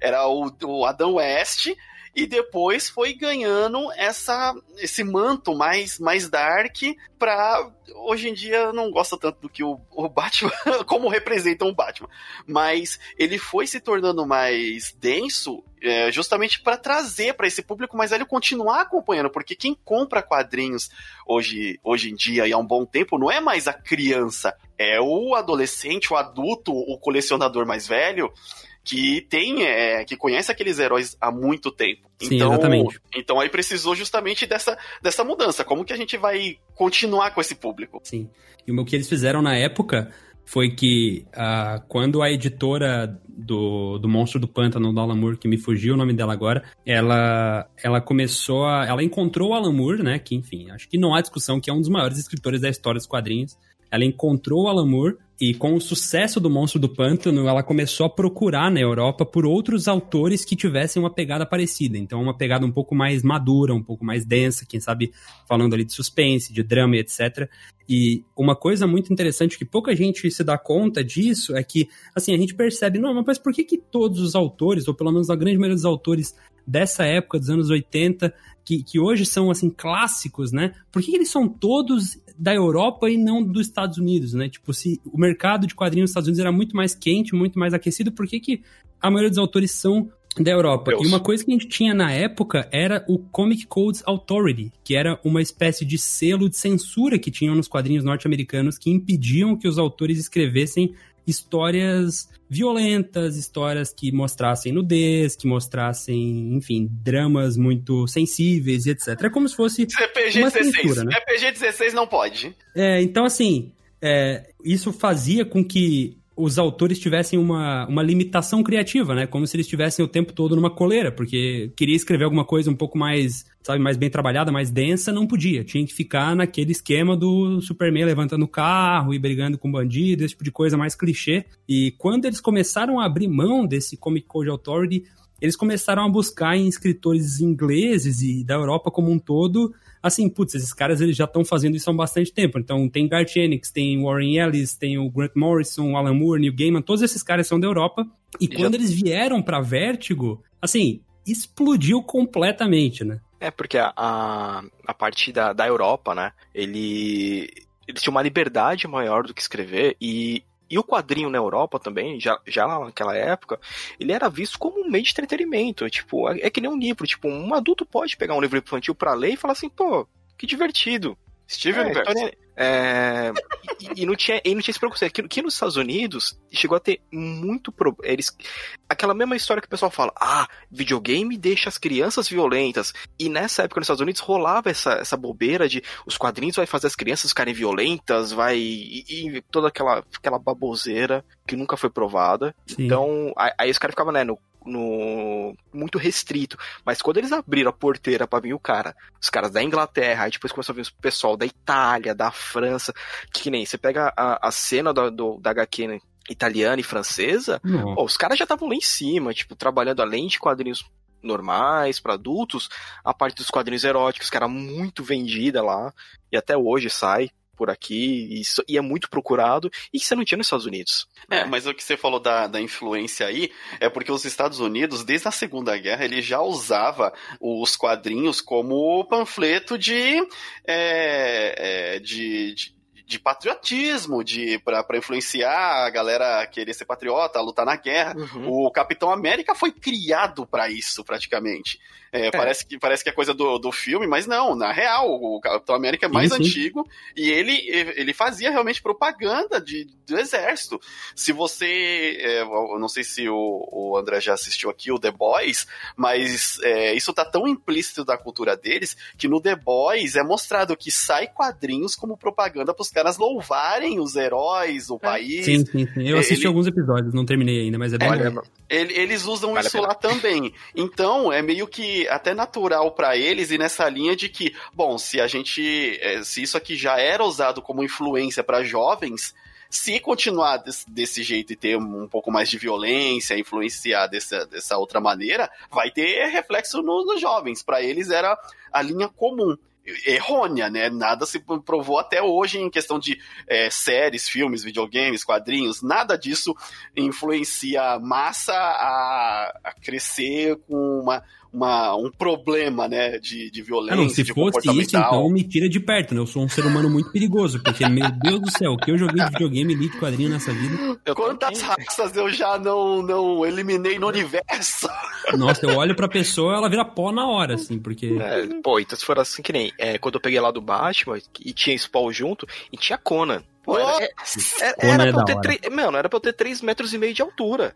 era o, o Adam West, e depois foi ganhando essa esse manto mais mais dark pra hoje em dia não gosta tanto do que o, o Batman como representam o Batman, mas ele foi se tornando mais denso é, justamente para trazer para esse público mais velho continuar acompanhando, porque quem compra quadrinhos hoje, hoje em dia e há um bom tempo não é mais a criança, é o adolescente, o adulto, o colecionador mais velho que tem, é, que conhece aqueles heróis há muito tempo. Sim, então, exatamente. então aí precisou justamente dessa, dessa mudança. Como que a gente vai continuar com esse público? Sim. E o que eles fizeram na época foi que uh, quando a editora do, do Monstro do Pântano, do Alan Moore, que me fugiu o nome dela agora, ela, ela começou a... Ela encontrou o Alan Moore, né? Que, enfim, acho que não há discussão que é um dos maiores escritores da história dos quadrinhos. Ela encontrou o Alan Moore e com o sucesso do Monstro do Pântano, ela começou a procurar na Europa por outros autores que tivessem uma pegada parecida. Então, uma pegada um pouco mais madura, um pouco mais densa, quem sabe falando ali de suspense, de drama e etc. E uma coisa muito interessante que pouca gente se dá conta disso é que, assim, a gente percebe, não, mas por que que todos os autores, ou pelo menos a grande maioria dos autores dessa época, dos anos 80, que, que hoje são, assim, clássicos, né? Por que, que eles são todos da Europa e não dos Estados Unidos, né? Tipo, se o mercado de quadrinhos nos Estados Unidos era muito mais quente, muito mais aquecido, por que, que a maioria dos autores são da Europa. Deus. E uma coisa que a gente tinha na época era o Comic Codes Authority, que era uma espécie de selo de censura que tinham nos quadrinhos norte-americanos que impediam que os autores escrevessem histórias violentas, histórias que mostrassem nudez, que mostrassem, enfim, dramas muito sensíveis e etc. É como se fosse CPG uma 16. Censura, né? CPG 16 não pode. É, então assim, é, isso fazia com que os autores tivessem uma, uma limitação criativa, né? Como se eles estivessem o tempo todo numa coleira, porque queria escrever alguma coisa um pouco mais, sabe, mais bem trabalhada, mais densa, não podia. Tinha que ficar naquele esquema do Superman levantando o carro e brigando com bandido, esse tipo de coisa mais clichê. E quando eles começaram a abrir mão desse Comic Code Authority, eles começaram a buscar em escritores ingleses e da Europa como um todo assim, putz, esses caras eles já estão fazendo isso há bastante tempo. Então tem Garth Ennis, tem Warren Ellis, tem o Grant Morrison, o Alan Moore, Neil Gaiman, todos esses caras são da Europa. E, e quando já... eles vieram para Vertigo, assim, explodiu completamente, né? É, porque a, a, a parte da, da Europa, né, ele, eles tinham uma liberdade maior do que escrever e e o quadrinho na Europa também, já, já naquela época, ele era visto como um meio de entretenimento. Tipo, é, é que nem um livro. Tipo, um adulto pode pegar um livro infantil para ler e falar assim, pô, que divertido. Steven é, é, e, e, não tinha, e não tinha esse preconceito. Aqui, aqui nos Estados Unidos chegou a ter muito problema. Aquela mesma história que o pessoal fala: ah, videogame deixa as crianças violentas. E nessa época nos Estados Unidos rolava essa, essa bobeira de os quadrinhos vai fazer as crianças ficarem violentas, vai. E, e toda aquela, aquela baboseira que nunca foi provada. Sim. Então, aí, aí os caras ficavam, né, no no muito restrito. Mas quando eles abriram a porteira para vir o cara, os caras da Inglaterra, aí depois começou a vir o pessoal da Itália, da França, que, que nem você pega a, a cena do, do, da HQ né, italiana e francesa, os caras já estavam lá em cima, tipo, trabalhando além de quadrinhos normais para adultos, a parte dos quadrinhos eróticos, que era muito vendida lá, e até hoje sai por aqui e, e, é muito procurado e que você não tinha nos Estados Unidos. É, mas o que você falou da, da influência aí é porque os Estados Unidos, desde a Segunda Guerra, ele já usava os quadrinhos como panfleto de, é, é, de, de de patriotismo, de para influenciar a galera a querer ser patriota, a lutar na guerra. Uhum. O Capitão América foi criado para isso, praticamente. É, é. Parece, que, parece que é coisa do, do filme, mas não, na real, o Capitão América é mais sim, sim. antigo e ele, ele fazia realmente propaganda de, do exército. Se você. É, eu não sei se o, o André já assistiu aqui o The Boys, mas é, isso tá tão implícito da cultura deles que no The Boys é mostrado que sai quadrinhos como propaganda pros caras louvarem os heróis, o é. país. Sim, sim, sim. Eu assisti ele... alguns episódios, não terminei ainda, mas é bem. Olha, ele, eles usam vale isso lá também. Então, é meio que até natural para eles e nessa linha de que, bom, se a gente, é, se isso aqui já era usado como influência para jovens, se continuar desse, desse, jeito e ter um pouco mais de violência, influenciar dessa, dessa outra maneira, vai ter reflexo nos, nos jovens. Para eles era a linha comum errônea, né? Nada se provou até hoje em questão de é, séries, filmes, videogames, quadrinhos, nada disso influencia a massa a, a crescer com uma, uma, um problema, né, de, de violência, ah, não, se fosse isso, então me tira de perto, né? Eu sou um ser humano muito perigoso, porque, meu Deus do céu, o que eu joguei de videogame, li de quadrinho nessa vida... Eu Quantas raças eu já não, não eliminei no universo? Nossa, eu olho pra pessoa, ela vira pó na hora, assim, porque... É, pô, então se for assim que nem, é, quando eu peguei lá do Batman, e tinha Spawn junto, e tinha Conan. Pô, era, era, era, era pra eu ter Mano, era pra eu ter 3 metros e meio de altura.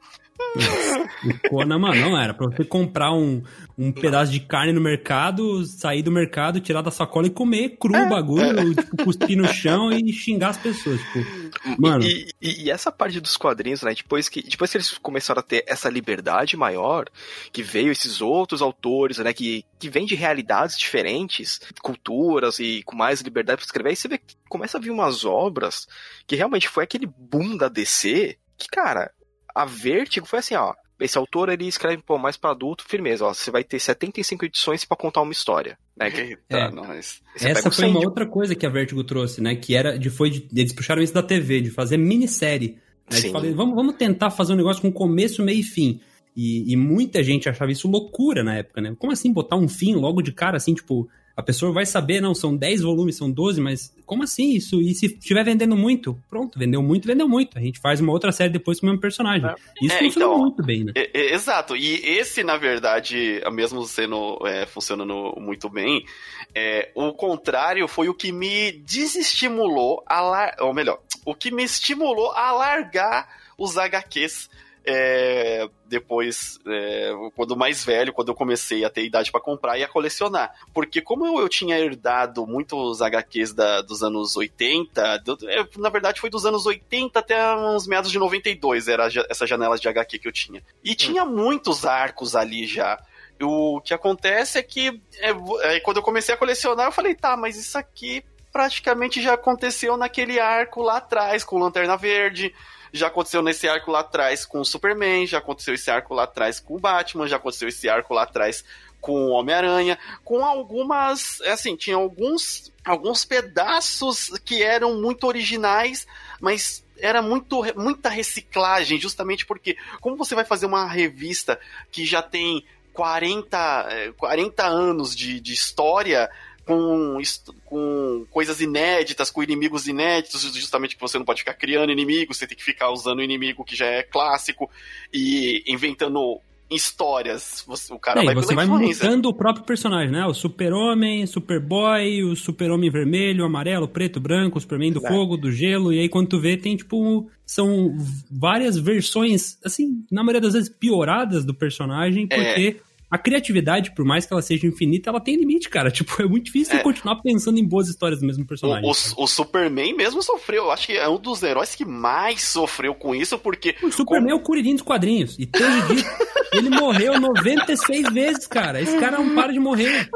O Conan, mano, não era. Pra você comprar um, um pedaço de carne no mercado, sair do mercado, tirar da sacola e comer cru o é. bagulho, tipo, cuspir no chão e xingar as pessoas. Tipo, mano. E, e, e, essa parte dos quadrinhos, né? Depois que, depois que eles começaram a ter essa liberdade maior, que veio esses outros autores, né? Que, que vêm de realidades diferentes, culturas e com mais liberdade para escrever, aí você vê que começa a vir umas obras que realmente foi aquele boom da DC que, cara, a Vertigo foi assim, ó. Esse autor ele escreve pô, mais para adulto, firmeza, ó. Você vai ter 75 edições para contar uma história. Né? Eita, é. nós. Essa foi uma outra coisa que a Vertigo trouxe, né? Que era de foi de, eles puxaram isso da TV, de fazer minissérie. Né? De falar, vamos, vamos tentar fazer um negócio com começo, meio e fim. E, e, muita gente achava isso loucura na época, né? Como assim botar um fim logo de cara, assim, tipo, a pessoa vai saber, não, são 10 volumes, são 12, mas como assim isso? E se estiver vendendo muito? Pronto, vendeu muito, vendeu muito. A gente faz uma outra série depois com o mesmo personagem. É. Isso é, funciona então, muito bem, né? É, exato. E esse, na verdade, mesmo sendo é, funcionando muito bem, é, o contrário foi o que me desestimulou a lar... ou melhor, o que me estimulou a largar os HQs é, depois, é, quando mais velho, quando eu comecei a ter idade para comprar e a colecionar. Porque como eu, eu tinha herdado muitos HQs da, dos anos 80, do, é, na verdade foi dos anos 80 até uns meados de 92, era essa janela de HQ que eu tinha. E tinha muitos arcos ali já. O que acontece é que é, é, quando eu comecei a colecionar, eu falei, tá, mas isso aqui praticamente já aconteceu naquele arco lá atrás, com Lanterna Verde, já aconteceu nesse arco lá atrás com o Superman, já aconteceu esse arco lá atrás com o Batman, já aconteceu esse arco lá atrás com o Homem-Aranha, com algumas, é assim, tinha alguns alguns pedaços que eram muito originais, mas era muito, muita reciclagem, justamente porque como você vai fazer uma revista que já tem 40, 40 é, anos de, de história, com, com coisas inéditas, com inimigos inéditos, justamente que você não pode ficar criando inimigos, você tem que ficar usando o inimigo que já é clássico e inventando histórias. Você, o cara é, vai você vai mudando o próprio personagem, né? O Super-Homem, Superboy, o Super-Homem vermelho, amarelo, preto, branco, o Superman do fogo, do gelo, e aí quando tu vê, tem tipo. São várias versões, assim, na maioria das vezes pioradas do personagem, É. a criatividade, por mais que ela seja infinita, ela tem limite, cara. Tipo, é muito difícil É. continuar pensando em boas histórias do mesmo personagem. O, o- o Superman mesmo sofreu. Eu acho que é um dos heróis que mais sofreu com isso, porque. O Superman é o Kuririn dos quadrinhos. E desde disso, ele morreu 96 vezes, cara. Esse cara não para de morrer.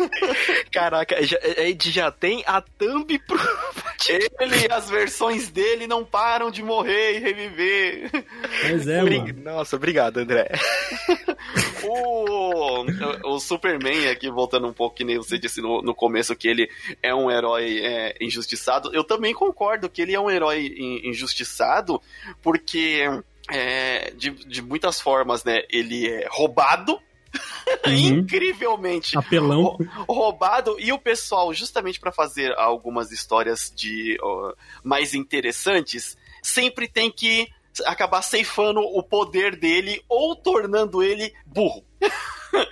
Caraca, já, a gente já tem a thumb pro. Ele e as versões dele não param de morrer e reviver. Mas é, Obri- mano. Nossa, obrigado, André. O, o Superman, aqui voltando um pouco, que nem você disse no, no começo, que ele é um herói é, injustiçado. Eu também concordo que ele é um herói in- injustiçado, porque é, de, de muitas formas, né? Ele é roubado. Uhum. Incrivelmente Apelão. roubado e o pessoal justamente para fazer algumas histórias de ó, mais interessantes sempre tem que acabar ceifando o poder dele ou tornando ele burro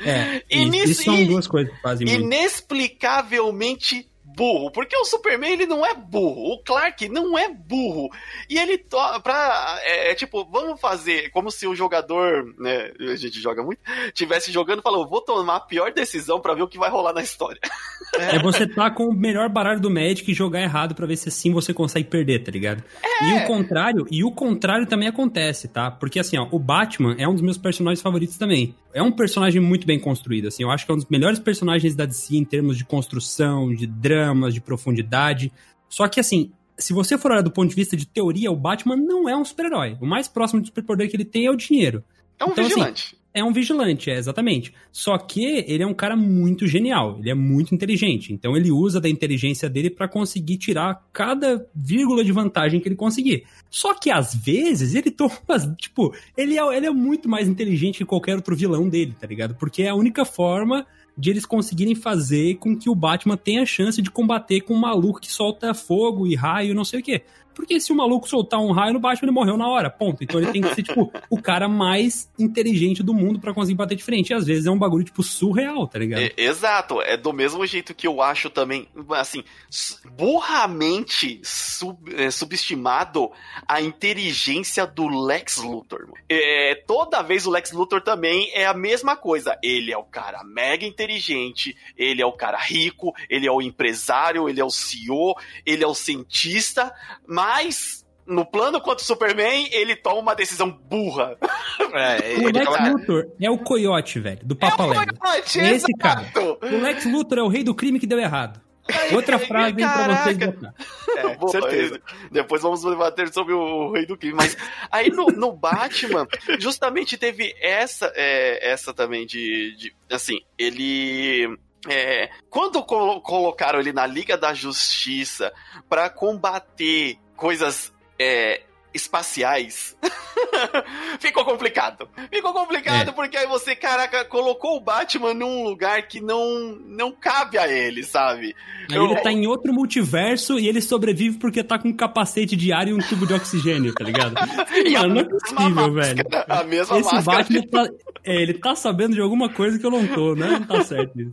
É. E Isso, nisso- isso são duas coisas que fazem muito. inexplicavelmente burro, porque o Superman ele não é burro, o Clark não é burro. E ele to pra é, é tipo, vamos fazer como se o jogador, né, a gente joga muito, tivesse jogando e falou, vou tomar a pior decisão pra ver o que vai rolar na história. É você tá com o melhor baralho do Magic e jogar errado pra ver se assim você consegue perder, tá ligado? E o contrário, e o contrário também acontece, tá? Porque assim, ó, o Batman é um dos meus personagens favoritos também. É um personagem muito bem construído, assim, eu acho que é um dos melhores personagens da DC em termos de construção, de de profundidade. Só que assim, se você for olhar do ponto de vista de teoria, o Batman não é um super-herói. O mais próximo de superpoder que ele tem é o dinheiro. É um Então, assim, vigilante. É um vigilante, é, exatamente. Só que ele é um cara muito genial, ele é muito inteligente. Então ele usa da inteligência dele pra conseguir tirar cada vírgula de vantagem que ele conseguir. Só que às vezes ele toma, tipo, ele é, ele é muito mais inteligente que qualquer outro vilão dele, tá ligado? Porque é a única forma de eles conseguirem fazer com que o Batman tenha chance de combater com um maluco que solta fogo e raio não sei o quê. Porque se o maluco soltar um raio no Batman, ele morreu na hora, ponto. Então ele tem que ser, tipo, o cara mais inteligente do mundo pra conseguir bater de frente. E às vezes é um bagulho, tipo, surreal, tá ligado? É, exato, é do mesmo jeito que eu acho também, assim, burramente sub- é, subestimado a inteligência do Lex Luthor. É, toda vez o Lex Luthor também é a mesma coisa. Ele é o cara mega inteligente, ele é o cara rico, ele é o empresário, ele é o CEO, ele é o cientista, mas no plano contra o Superman, ele toma uma decisão burra. É, O ele Lex tava- Luthor é o coiote, velho, do Papa Lego. Coyote, É esse cara. O Lex Luthor é o rei do crime que deu errado. Outra frase aí pra vocês Caraca. botar. É, Boa, certeza. Depois vamos debater sobre o Rei do Crime. Mas aí no, no Batman, justamente teve essa, é, essa também de, de- Assim, ele. é, quando colo- colocaram ele na Liga da Justiça pra combater coisas é, espaciais. Ficou complicado. Ficou complicado É. porque aí você, caraca, colocou o Batman num lugar que não, não cabe a ele, sabe? Aí Eu- ele tá em outro multiverso e ele sobrevive porque tá com um capacete de ar e um tubo de oxigênio, tá ligado? E a Mano, não é mesma possível, velho. A mesma Esse máscara. Batman tá, é, ele tá sabendo de alguma coisa que eu não tô, né? Não tá certo isso.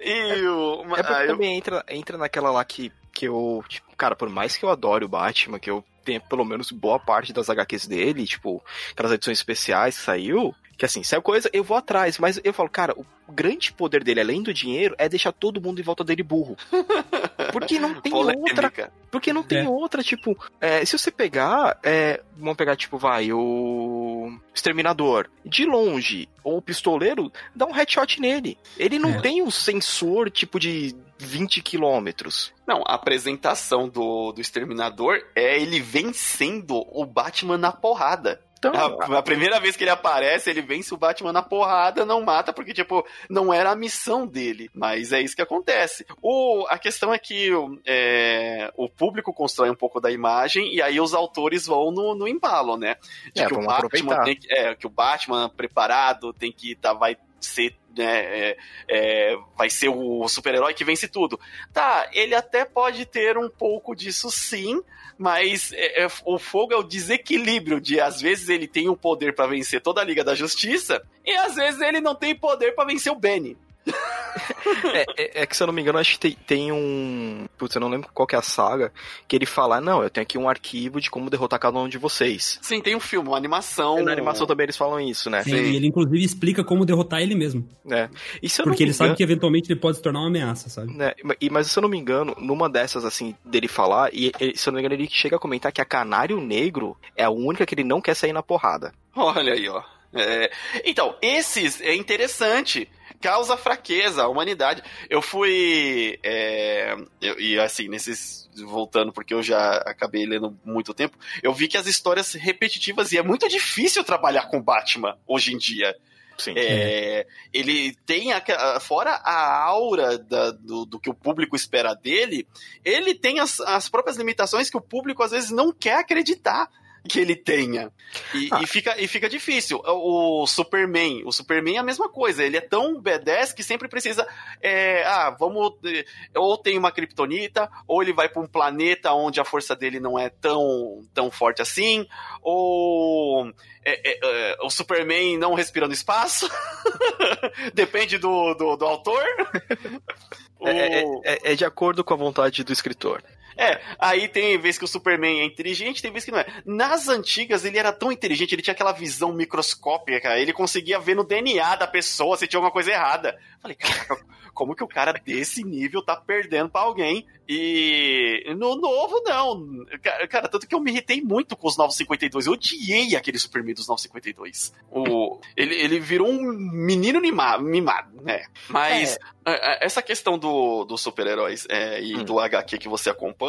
E o. É porque ah, eu- também entra, entra naquela lá que, que eu. Tipo, cara, por mais que eu adore o Batman, que eu tenha pelo menos boa parte das HQs dele, tipo, aquelas edições especiais que saiu. Que assim, saiu coisa, eu vou atrás, mas eu falo, cara, o grande poder dele, além do dinheiro, é deixar todo mundo em volta dele burro. Porque não tem outra porque não tem É. outra, tipo, é, se você pegar, é, vamos pegar, tipo, vai, o Exterminador, de longe, ou o Pistoleiro, dá um headshot nele. Ele não É. tem um sensor, tipo, de 20 quilômetros. Não, a apresentação do, do Exterminador é ele vencendo o Batman na porrada. Então, A, a primeira vez que ele aparece, ele vence o Batman na porrada, não mata, porque, tipo, não era a missão dele. Mas é isso que acontece. O, a questão é que é, o público constrói um pouco da imagem e aí os autores vão no, no embalo, né? De É, que o Batman aproveitar. tem que, é, que o Batman preparado tem que tá, vai ser né, é, é, vai ser o super-herói que vence tudo. Tá, ele até pode ter um pouco disso sim, mas é, é o fogo é o desequilíbrio de às vezes ele tem o poder para vencer toda a Liga da Justiça e às vezes ele não tem poder para vencer o Benny. é, é, é, que se eu não me engano, acho que tem, tem, um. Putz, eu não lembro qual que é a saga. Que ele fala: Não, eu tenho aqui um arquivo de como derrotar cada um de vocês. Sim, tem um filme, uma animação. E na animação também eles falam isso, né? Sim, Sim. e ele inclusive explica como derrotar ele mesmo. É. Porque ele engano... sabe que eventualmente ele pode se tornar uma ameaça, sabe? É, mas se eu não me engano, numa dessas, assim, dele falar, e se eu não me engano, ele chega a comentar que a Canário Negro é a única que ele não quer sair na porrada. Olha aí, ó. É, então, esses é interessante causa fraqueza à humanidade. Eu fui. É, eu, e assim, nesses. Voltando, porque eu já acabei lendo muito tempo, eu vi que as histórias repetitivas e é muito difícil trabalhar com Batman hoje em dia. Sim. É, ele tem, a, fora a aura da, do, do, que o público espera dele, ele tem as, as próprias limitações que o público às vezes não quer acreditar que ele tenha. E, ah. e, fica, e fica difícil. O Superman, o Superman é a mesma coisa. Ele é tão B10 que sempre precisa. É, ah, vamos. Ou tem uma kryptonita, ou ele vai para um planeta onde a força dele não é tão, tão forte assim, ou. É, é, é o Superman não respira no espaço. Depende do, do, do autor. É, é, é, é de acordo com a vontade do escritor. É, aí tem vez que o Superman é inteligente, tem vez que não é. Nas antigas, ele era tão inteligente, ele tinha aquela visão microscópica, ele conseguia ver no DNA da pessoa se tinha alguma coisa errada. Falei, caraca, como que o cara desse nível tá perdendo para alguém? E no novo, não. Cara, tanto que eu me irritei muito com os 952. Eu odiei aquele Superman dos 952. O, ele, ele virou um menino mimado, mimado né? Mas é. essa questão do, dos super-heróis é, e hum. do HQ que você acompanha,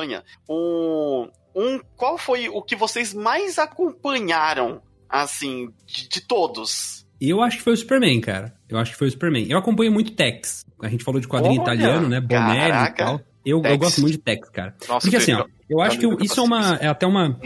um, um, qual foi o que vocês mais acompanharam, assim, de, de todos? Eu acho que foi o Superman, cara. Eu acho que foi o Superman. Eu acompanho muito Tex. A gente falou de quadrinho Olha, italiano, né? Bonelli e tal. Eu, eu, gosto muito de Tex, cara. Nossa, Porque assim, ó, eu acho que isso é uma. É até uma.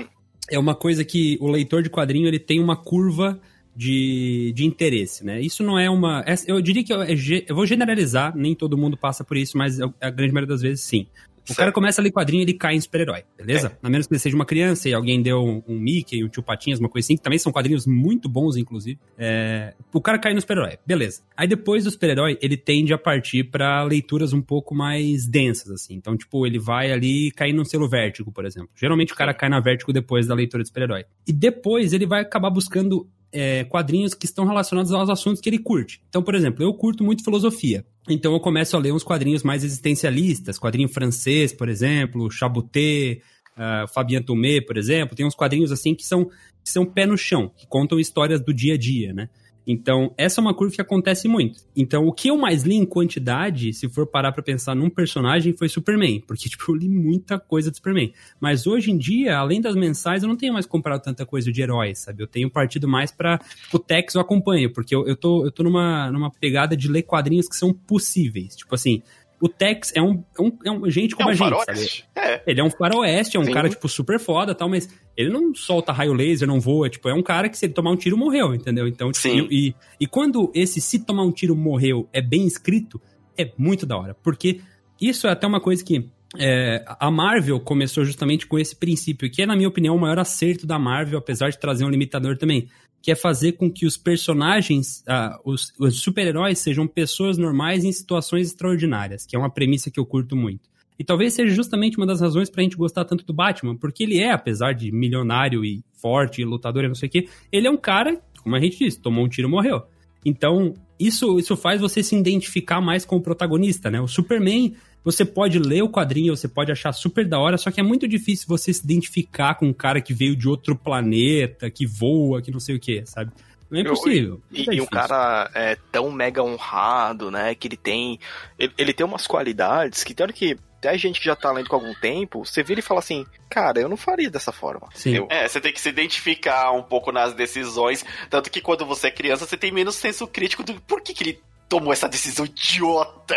É uma coisa que o leitor de quadrinho ele tem uma curva de, de interesse, né? Isso não é uma. É, eu diria que eu, é, eu vou generalizar, nem todo mundo passa por isso, mas a grande maioria das vezes sim. O cara começa a ler quadrinho e ele cai em super-herói, beleza? É. A menos que ele seja uma criança e alguém deu um, um Mickey, um Tio Patinhas, uma coisa assim, que também são quadrinhos muito bons, inclusive. É... O cara cai no super-herói, beleza. Aí depois do super-herói, ele tende a partir para leituras um pouco mais densas, assim. Então, tipo, ele vai ali cair no selo vértigo, por exemplo. Geralmente o cara cai na vértigo depois da leitura de super-herói. E depois ele vai acabar buscando é, quadrinhos que estão relacionados aos assuntos que ele curte. Então, por exemplo, eu curto muito filosofia. Então eu começo a ler uns quadrinhos mais existencialistas, quadrinho francês, por exemplo, Chaboté, uh, Fabien Tomé, por exemplo. Tem uns quadrinhos assim que são, que são pé no chão, que contam histórias do dia a dia, né? Então, essa é uma curva que acontece muito. Então, o que eu mais li em quantidade, se for parar pra pensar num personagem, foi Superman. Porque, tipo, eu li muita coisa de Superman. Mas hoje em dia, além das mensais, eu não tenho mais comprado tanta coisa de heróis, sabe? Eu tenho partido mais pra. O Tex eu acompanho, porque eu, eu tô, eu tô numa, numa pegada de ler quadrinhos que são possíveis. Tipo assim, o Tex é um, é um, é um gente como é um a gente, sabe? É. Ele é um faroeste, é um Sim. cara, tipo, super foda tal, mas ele não solta raio laser, não voa, tipo, é um cara que se ele tomar um tiro, morreu, entendeu? Então, tipo, Sim. E, e quando esse se tomar um tiro, morreu é bem escrito, é muito da hora, porque isso é até uma coisa que é, a Marvel começou justamente com esse princípio, que é, na minha opinião, o maior acerto da Marvel, apesar de trazer um limitador também que é fazer com que os personagens, uh, os, os super-heróis, sejam pessoas normais em situações extraordinárias, que é uma premissa que eu curto muito. E talvez seja justamente uma das razões pra gente gostar tanto do Batman, porque ele é, apesar de milionário e forte, e lutador e não sei o quê, ele é um cara, como a gente disse, tomou um tiro e morreu. Então, isso, isso faz você se identificar mais com o protagonista, né? O Superman, você pode ler o quadrinho, você pode achar super da hora, só que é muito difícil você se identificar com um cara que veio de outro planeta, que voa, que não sei o que, sabe? Não é impossível. E, é e um cara é tão mega honrado, né? Que ele tem. Ele, ele tem umas qualidades que, tem hora que até a gente que já tá lendo com algum tempo, você vira e fala assim, cara, eu não faria dessa forma. Sim. Eu... É, você tem que se identificar um pouco nas decisões, tanto que quando você é criança, você tem menos senso crítico do por que, que ele tomou essa decisão idiota.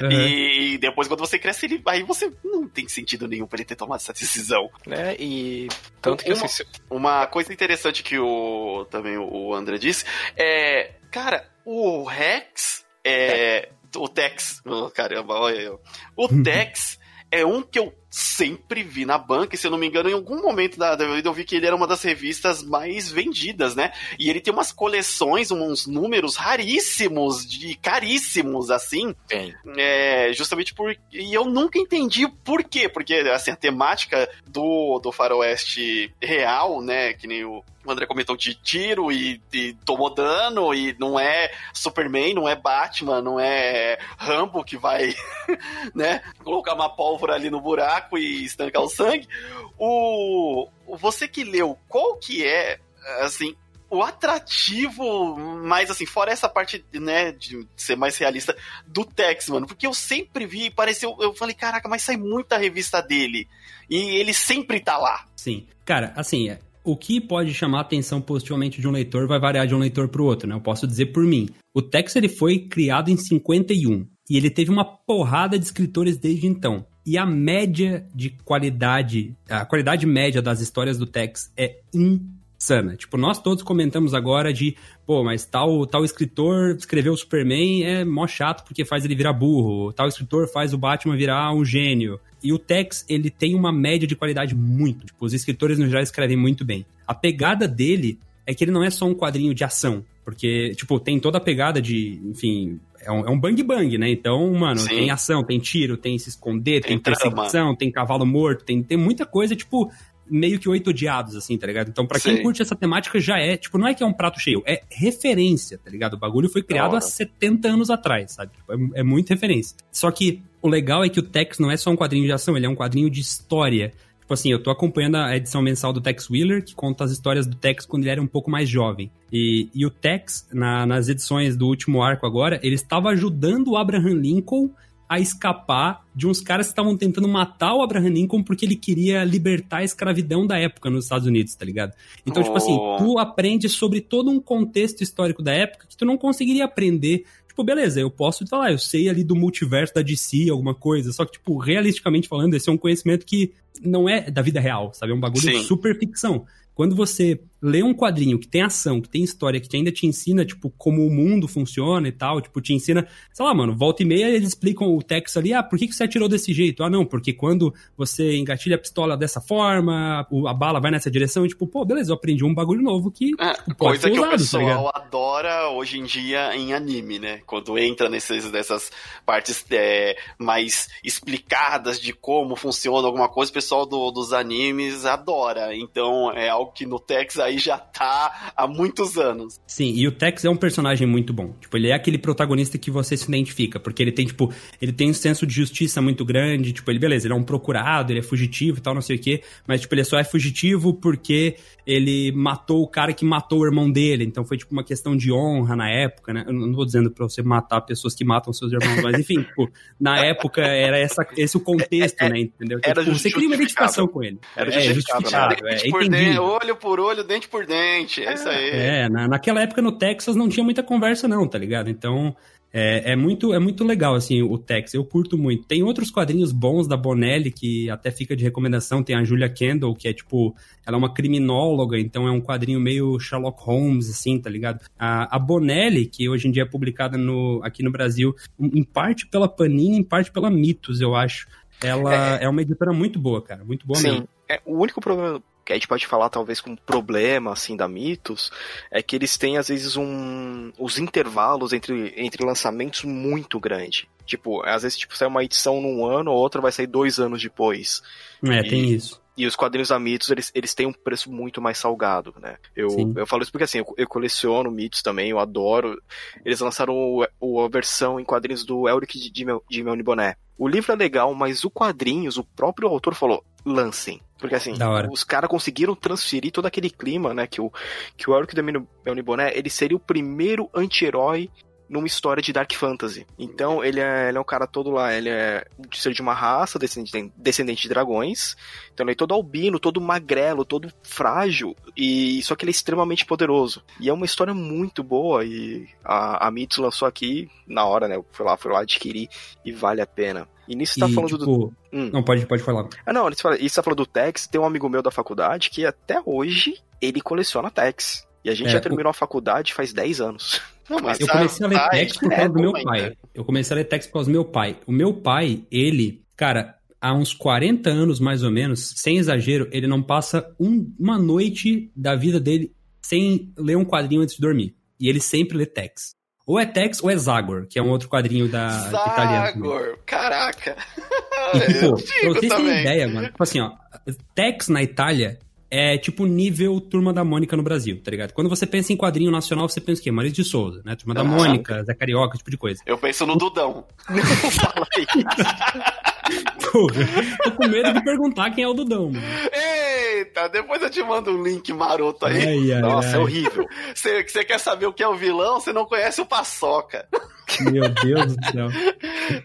Uhum. E depois, quando você cresce, ele, aí você não tem sentido nenhum pra ele ter tomado essa decisão. Né? E tanto que uma, uma coisa interessante que o também o André disse é, cara, o Rex é. O Tex. Oh, caramba, olha eu. O Tex é um que eu sempre vi na banca, e se eu não me engano, em algum momento da, vida eu vi que ele era uma das revistas mais vendidas, né? E ele tem umas coleções, uns números raríssimos, de caríssimos, assim. Tem. É, justamente por. E eu nunca entendi por quê. Porque, assim, a temática do, do faroeste real, né? Que nem o, o André comentou de tiro e, e tomou dano, e não é Superman, não é Batman, não é Rambo que vai, né, colocar uma pólvora ali no buraco e estancar o sangue. O, você que leu, qual que é, assim, o atrativo, mais assim, fora essa parte, né, de ser mais realista, do Tex, mano, porque eu sempre vi e pareceu, eu falei, caraca, mas sai muita revista dele, e ele sempre tá lá. Sim. Cara, assim, o que pode chamar a atenção positivamente de um leitor vai variar de um leitor para o outro, né? Eu posso dizer por mim. O Tex ele foi criado em 51 e ele teve uma porrada de escritores desde então. E a média de qualidade, a qualidade média das histórias do Tex é insana. Tipo, nós todos comentamos agora de, pô, mas tal, tal escritor escreveu o Superman é mó chato porque faz ele virar burro. Tal escritor faz o Batman virar um gênio. E o Tex, ele tem uma média de qualidade muito. Tipo, os escritores no geral escrevem muito bem. A pegada dele é que ele não é só um quadrinho de ação. Porque, tipo, tem toda a pegada de, enfim, é um, é um bang bang, né? Então, mano, Sim. tem ação, tem tiro, tem se esconder, tem, tem perseguição, tem cavalo morto, tem, tem muita coisa, tipo, meio que oito odiados, assim, tá ligado? Então, para quem curte essa temática, já é, tipo, não é que é um prato cheio, é referência, tá ligado? O bagulho foi criado há 70 anos atrás, sabe? Tipo, é, é muito referência. Só que o legal é que o Tex não é só um quadrinho de ação, ele é um quadrinho de história. Tipo assim, eu tô acompanhando a edição mensal do Tex Wheeler, que conta as histórias do Tex quando ele era um pouco mais jovem. E, e o Tex, na, nas edições do último arco agora, ele estava ajudando o Abraham Lincoln a escapar de uns caras que estavam tentando matar o Abraham Lincoln porque ele queria libertar a escravidão da época nos Estados Unidos, tá ligado? Então, oh. tipo assim, oh. tu aprende sobre todo um contexto histórico da época que tu não conseguiria aprender. Tipo, beleza, eu posso falar, eu sei ali do multiverso da DC, alguma coisa, só que, tipo, realisticamente falando, esse é um conhecimento que não é da vida real, sabe? É um bagulho Sim. de super ficção. Quando você lê um quadrinho que tem ação, que tem história, que ainda te ensina, tipo, como o mundo funciona e tal, tipo, te ensina, sei lá, mano, volta e meia eles explicam o texto ali, ah, por que, que você atirou desse jeito? Ah, não, porque quando você engatilha a pistola dessa forma, a bala vai nessa direção, e tipo, pô, beleza, eu aprendi um bagulho novo que é, tipo, pode coisa ser usado, que o tá pessoal tá adora hoje em dia em anime, né? Quando entra nesses, nessas partes é, mais explicadas de como funciona alguma coisa, o pessoal do, dos animes adora. Então, é algo que no Tex aí já tá há muitos anos. Sim, e o Tex é um personagem muito bom. Tipo, ele é aquele protagonista que você se identifica, porque ele tem, tipo, ele tem um senso de justiça muito grande, tipo, ele, beleza, ele é um procurado, ele é fugitivo e tal, não sei o quê, mas, tipo, ele só é fugitivo porque ele matou o cara que matou o irmão dele, então foi, tipo, uma questão de honra na época, né? Eu não vou dizendo pra você matar pessoas que matam seus irmãos, mas, enfim, tipo, na época era essa, esse o contexto, é, né, entendeu? Tipo, era você cria uma identificação com ele. Era é, justificado, né? é, por dentro, olho por olho, dente por dente, é, isso aí. É, na, naquela época no Texas não tinha muita conversa não, tá ligado? Então, é, é, muito, é muito legal, assim, o Tex. Eu curto muito. Tem outros quadrinhos bons da Bonelli, que até fica de recomendação. Tem a Julia Kendall, que é tipo... Ela é uma criminóloga, então é um quadrinho meio Sherlock Holmes, assim, tá ligado? A, a Bonelli, que hoje em dia é publicada no, aqui no Brasil, em parte pela Panini, em parte pela Mitos, eu acho. Ela é, é uma editora muito boa, cara. Muito boa Sim. mesmo. É, o único problema que a gente pode falar talvez com um problema assim da Mitos, é que eles têm às vezes um os intervalos entre, entre lançamentos muito grande. Tipo, às vezes tipo sai uma edição num ano, ou outra vai sair dois anos depois. É, e, tem isso. E os quadrinhos da Mitos, eles, eles têm um preço muito mais salgado, né? Eu, eu falo isso porque assim, eu, eu coleciono Mitos também, eu adoro. Eles lançaram o, o, a versão em quadrinhos do Elric de, de, de. O livro é legal, mas o quadrinhos, o próprio autor falou, lancem. Porque assim, os caras conseguiram transferir todo aquele clima, né? Que o, que o Elric de Boné, ele seria o primeiro anti-herói numa história de Dark Fantasy. Então, ele é, ele é um cara todo lá, ele é de ser de uma raça, descendente, descendente de dragões. Então, ele é todo albino, todo magrelo, todo frágil, e só que ele é extremamente poderoso. E é uma história muito boa, e a, a Mitsu lançou aqui na hora, né? Foi lá, foi lá adquirir, e vale a pena. E nisso tá falando tipo, do. Hum. Não, pode, pode falar. Ah, não, isso tá falando do Tex. Tem um amigo meu da faculdade que até hoje ele coleciona Tex. E a gente é, já terminou o... a faculdade faz 10 anos. Não, mas Eu comecei a ler tá text por causa do meu ainda. pai. Eu comecei a ler text por causa do meu pai. O meu pai, ele, cara, há uns 40 anos mais ou menos, sem exagero, ele não passa um- uma noite da vida dele sem ler um quadrinho antes de dormir. E ele sempre lê text. Ou é text ou é Zagor, que é um outro quadrinho da italiano. também. Zagor, caraca. E, tipo, Eu digo vocês também. ideia, mano. Tipo assim, ó. Tex na Itália é tipo nível Turma da Mônica no Brasil, tá ligado? Quando você pensa em quadrinho nacional, você pensa o quê? Maurício de Souza, né? Turma da Aham. Mônica, Zé Carioca, esse tipo de coisa. Eu penso no Dudão. Não fala isso. Porra, tô com medo de perguntar quem é o Dudão, mano. Eita, depois eu te mando um link maroto aí. Ai, ai, Nossa, é ai. horrível. Você, você quer saber o que é o vilão, você não conhece o Paçoca. Meu Deus do céu.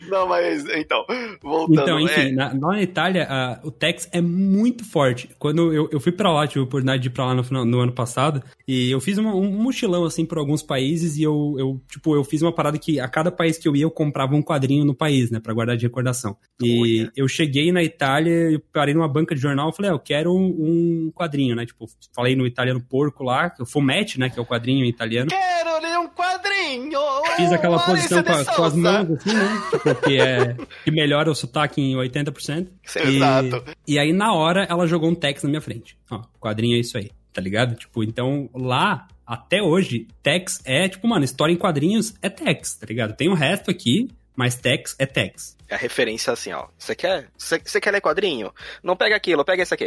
Não, mas, então, voltando. Então, enfim, é, na, na Itália, a- o Tex é muito forte. Quando eu, eu fui pra lá, tive a oportunidade de ir pra lá no, no ano passado, e eu fiz uma- um mochilão, assim, por alguns países, e eu, eu, tipo, eu fiz uma parada que a cada país que eu ia, eu comprava um quadrinho no país, né, pra guardar de recordação. E eu cheguei na Itália, eu parei numa banca de jornal, e falei, ah, eu quero um, um quadrinho, né, tipo, falei no italiano porco lá, o Fumete, né, que é o quadrinho italiano. Quero ler um quadrinho! Fiz aquela Maurício posição com, com as mãos, assim, né? Tipo, que, é, que melhora o sotaque em 80%. E, Exato. e aí, na hora, ela jogou um text na minha frente. Ó, quadrinho é isso aí, tá ligado? Tipo, então, lá, até hoje, text é, tipo, mano, história em quadrinhos é text, tá ligado? Tem o resto aqui, mas text é text. É a referência assim, ó. Você quer? Você quer ler quadrinho? Não pega aquilo, pega esse aqui.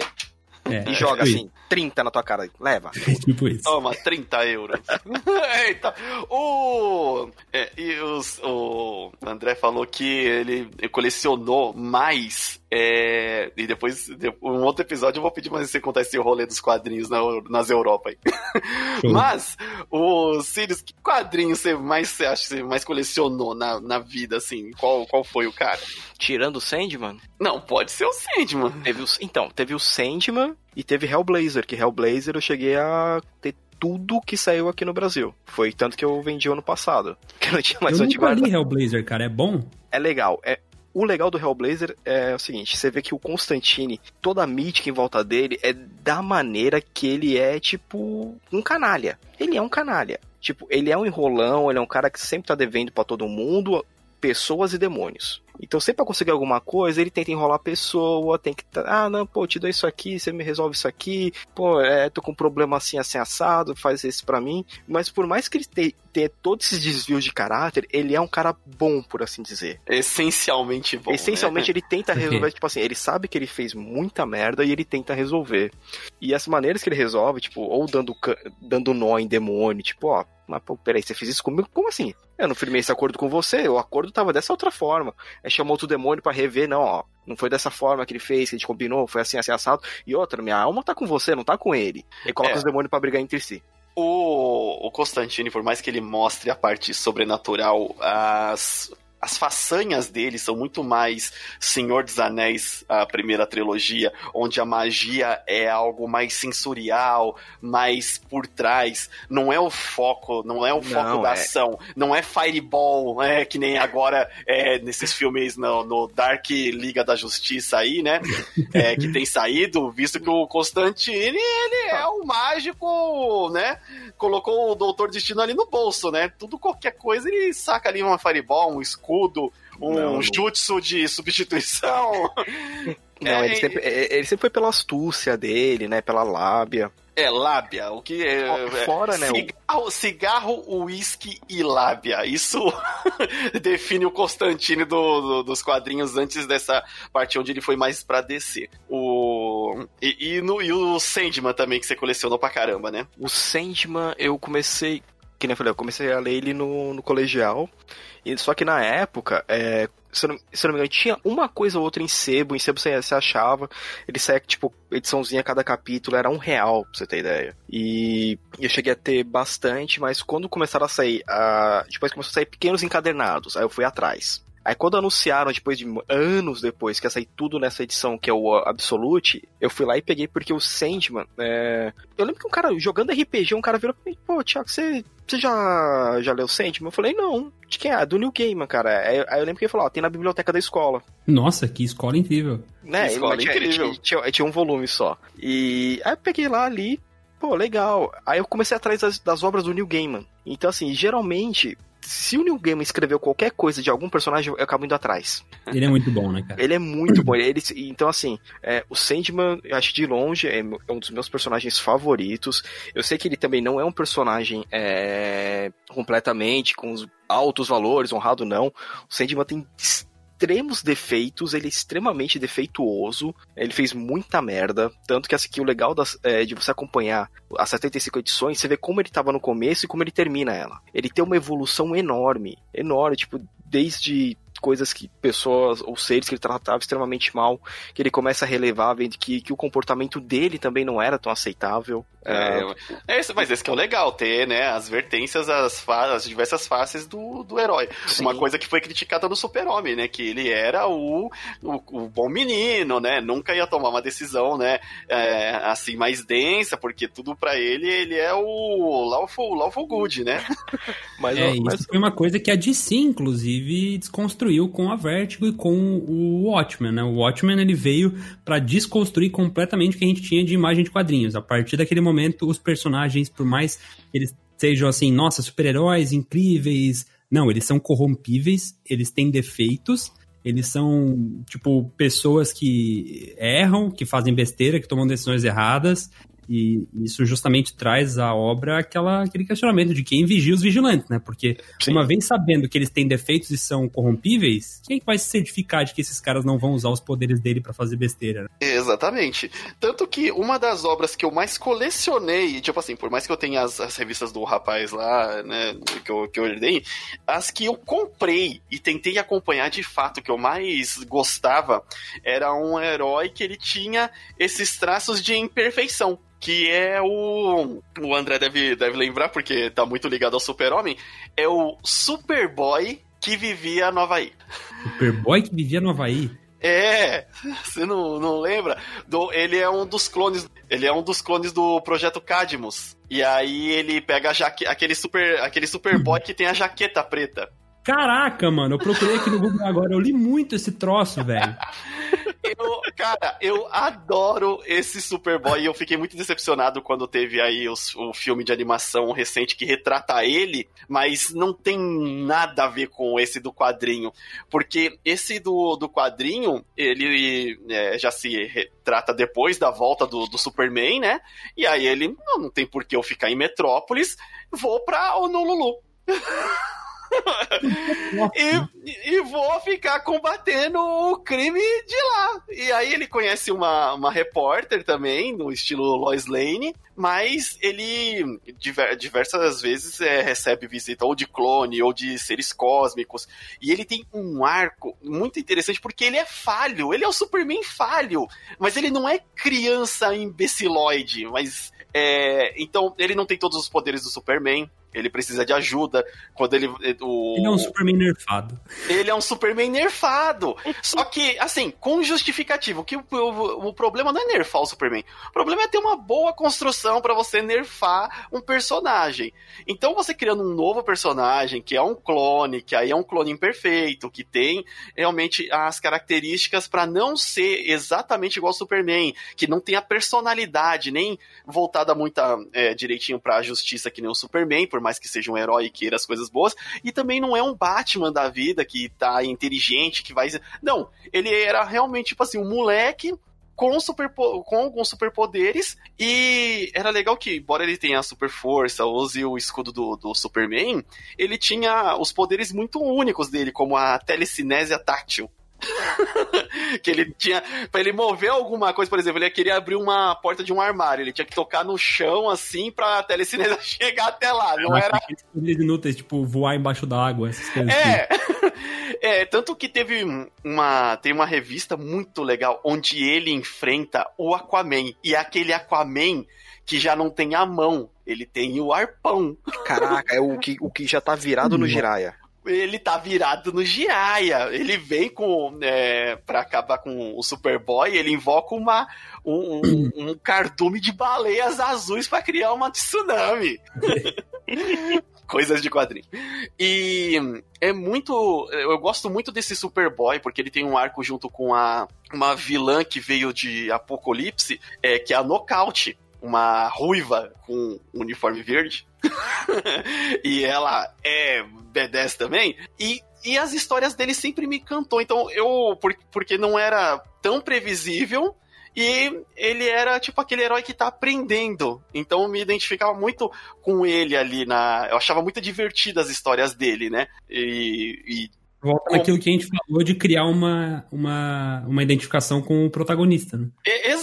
É, E joga tipo assim, 30 na tua cara. Leva. isso, tipo isso. Toma, 30 euros. Eita, o, é, e os- o André falou que ele colecionou mais. É, e depois, de- um outro episódio, eu vou pedir pra você contar esse rolê dos quadrinhos na, nas Europa aí. Mas, o Sirius, que quadrinho você mais você acha que você mais colecionou na, na vida, assim? Qual, qual foi o cara? Tirando o Sandman, Não, pode ser o Sandman. teve o, então, teve o Sandman e teve Hellblazer, que Hellblazer eu cheguei a ter tudo que saiu aqui no Brasil. Foi tanto que eu vendi ano passado. Que eu não tinha mais eu onde nunca guardar. li Hellblazer, cara, é bom? É legal. É, o legal do Hellblazer é o seguinte, você vê que o Constantine, toda a mítica em volta dele é da maneira que ele é, tipo, um canalha. Ele é um canalha. Tipo, ele é um enrolão, ele é um cara que sempre tá devendo pra todo mundo, pessoas e demônios. Então, sempre pra conseguir alguma coisa, ele tenta enrolar a pessoa, tem que. tá- Ah, não, pô, te dou isso aqui, você me resolve isso aqui, pô, é, tô com um problema assim, assim, assado, faz isso pra mim. Mas por mais que ele te- tenha todos esses desvios de caráter, ele é um cara bom, por assim dizer. Essencialmente bom. Essencialmente, né? ele tenta resolver, tipo assim, ele sabe que ele fez muita merda e ele tenta resolver. E as maneiras que ele resolve, tipo, ou dando, dando nó em demônio, tipo, ó, mas pô, peraí, você fez isso comigo? Como assim? Eu não firmei esse acordo com você, o acordo tava dessa outra forma. Aí chamou outro demônio pra rever, não, ó, não foi dessa forma que ele fez, que a gente combinou, foi assim, assim, assado. E outra, minha alma tá com você, não tá com ele. Ele coloca É. os demônios pra brigar entre si. O, o Constantine, por mais que ele mostre a parte sobrenatural, as, as façanhas dele são muito mais Senhor dos Anéis, a primeira trilogia, onde a magia é algo mais sensorial, mais por trás. Não é o foco, não é o foco Não, da é. ação, não é Fireball, é que nem agora é, nesses filmes no, no Dark Liga da Justiça aí, né? É, que tem saído, visto que o Constantine, ele é o mágico, né? Colocou o Doutor Destino ali no bolso, né? Tudo, qualquer coisa, ele saca ali uma Fireball, um escudo, um Não, jutsu de substituição. Não, É, ele, sempre, é- ele sempre foi pela astúcia dele, né, pela lábia. É, lábia, o que é... Fora, né, o- Cigarro, cigarro, uísque e lábia. Isso define o Constantine do- do- dos quadrinhos antes dessa parte onde ele foi mais pra descer. O... E, e no, e o Sandman também, que você colecionou pra caramba, né? O Sandman, eu comecei. Que nem eu falei, eu comecei a ler ele no, no colegial. E, só que na época, é, se, eu não, se eu não me engano, tinha uma coisa ou outra em sebo. Em sebo você, você achava. Ele saía, tipo, ediçãozinha a cada capítulo, era um real, pra você ter ideia. E eu cheguei a ter bastante, mas quando começaram a sair. A, depois começou a sair pequenos encadernados, aí eu fui atrás. Aí quando anunciaram, depois de anos depois, que ia sair tudo nessa edição, que é o Absolute, eu fui lá e peguei porque o Sandman, é... Eu lembro que um cara, jogando RPG, um cara virou pra mim, pô, Thiago, você, você já, já leu Sandman? Eu falei, não. De quem é? Do New Gaiman, cara. Aí, eu lembro que ele falou, ó, tem na biblioteca da escola. Nossa, que escola incrível. Né? Que escola tinha, incrível. tinha, tinha- tinha um volume só. E aí eu peguei lá ali, pô, legal. Aí eu comecei atrás das, das obras do Neil Gaiman. Então, assim, geralmente, se o Neil Gaiman escreveu qualquer coisa de algum personagem, eu acabo indo atrás. Ele é muito bom, né, cara? Ele é muito bom. Ele, então, assim, é, o Sandman, eu acho de longe, é, é um dos meus personagens favoritos. Eu sei que ele também não é um personagem é, completamente com os altos valores, honrado não. O Sandman tem extremos defeitos, ele é extremamente defeituoso, ele fez muita merda, tanto que, assim, que o legal das, é, de você acompanhar as 75 edições, você vê como ele tava no começo e como ele termina ela. Ele tem uma evolução enorme, enorme, tipo, desde coisas que pessoas ou seres que ele tratava extremamente mal, que ele começa a relevar, vendo que, que o comportamento dele também não era tão aceitável. É, é, esse, mas esse que é o legal, ter, né, as vertências, as, as diversas faces do, do herói. Sim. Uma coisa que foi criticada no Super-Homem, né, que ele era o, o, o, bom menino, né, nunca ia tomar uma decisão, né, é, assim, mais densa, porque tudo para ele, ele é o lawful, lawful good, né. mas, é, mas... isso foi uma coisa que a DC, inclusive, desconstruiu com a Vertigo e com o Watchmen, né, o Watchmen, ele veio para desconstruir completamente o que a gente tinha de imagem de quadrinhos, a partir daquele momento os personagens, por mais eles sejam assim, nossa, super-heróis incríveis, não, eles são corrompíveis, eles têm defeitos, eles são, tipo, pessoas que erram, que fazem besteira, que tomam decisões erradas, e isso justamente traz à obra aquela, aquele questionamento de quem vigia os vigilantes, né? Porque Sim. uma vez sabendo que eles têm defeitos e são corrompíveis, quem vai se certificar de que esses caras não vão usar os poderes dele para fazer besteira? Né? Exatamente. Tanto que uma das obras que eu mais colecionei, tipo assim, por mais que eu tenha as, as revistas do rapaz lá, né, que eu, que eu herdei, as que eu comprei e tentei acompanhar de fato, que eu mais gostava, era um herói que ele tinha esses traços de imperfeição que é o. O André deve, deve lembrar, porque tá muito ligado ao Super-Homem. É o Superboy que vivia no Havaí. Superboy que vivia no Havaí? É, você não, não lembra? Do, ele é um dos clones. Ele é um dos clones do projeto Cadmus. E aí ele pega jaque, aquele super aquele Superboy que tem a jaqueta preta. Caraca, mano, eu procurei aqui no Google agora, eu li muito esse troço, velho. eu, cara, eu adoro esse Superboy e eu fiquei muito decepcionado quando teve aí os, o filme de animação recente que retrata ele, mas não tem nada a ver com esse do quadrinho. Porque esse do, do quadrinho, ele é, já se retrata depois da volta do, do Superman, né? E aí ele, não, não tem por que eu ficar em Metrópolis, vou pra Honolulu. e, e, vou ficar combatendo o crime de lá. E aí ele conhece uma, uma repórter também, no estilo Lois Lane, mas ele diver, diversas vezes é, recebe visita ou de clone ou de seres cósmicos. E ele tem um arco muito interessante porque ele é falho, ele é o Superman falho, mas ele não é criança imbeciloide, mas é, então, ele não tem todos os poderes do Superman. Ele precisa de ajuda. Quando ele. O, ele é um Superman nerfado. Ele é um Superman nerfado. Só que, assim, com justificativo. Que o, o, o, problema não é nerfar o Superman. O problema é ter uma boa construção para você nerfar um personagem. Então, você criando um novo personagem, que é um clone, que aí é um clone imperfeito, que tem realmente as características para não ser exatamente igual ao Superman, que não tem a personalidade, nem voltada muito é, direitinho pra justiça que nem o Superman, por mais que seja um herói e queira as coisas boas, e também não é um Batman da vida que tá inteligente, que vai. Não, ele era realmente, tipo assim, um moleque com, super, com alguns superpoderes. E era legal que, embora ele tenha super força, use o escudo do, do Superman, ele tinha os poderes muito únicos dele, como a telecinésia tátil. que ele tinha. Pra ele mover alguma coisa, por exemplo, ele queria abrir uma porta de um armário, ele tinha que tocar no chão assim pra telecinesa chegar até lá. Não era. inúteis, tipo, voar embaixo da água, essas coisas. É. Assim. é, tanto que teve uma. Tem uma revista muito legal onde ele enfrenta o Aquaman. E aquele Aquaman que já não tem a mão, ele tem o arpão. Caraca, é o que, o que já tá virado no Jiraya ele tá virado no Jiraya. Ele vem com. É, pra acabar com o Superboy, ele invoca uma, um, um, um cardume de baleias azuis para criar uma tsunami. Coisas de quadrinho. E é muito. Eu gosto muito desse Superboy, porque ele tem um arco junto com a, uma vilã que veio de Apocalipse, é, que é a Nocaute uma ruiva com um uniforme verde. e ela é B10 também. E, e as histórias dele sempre me encantou. Então eu. Porque não era tão previsível. E ele era tipo aquele herói que tá aprendendo. Então eu me identificava muito com ele ali na. Eu achava muito divertidas as histórias dele, né? E, e Volta naquilo que a gente falou de criar uma, uma, uma identificação com o protagonista, né?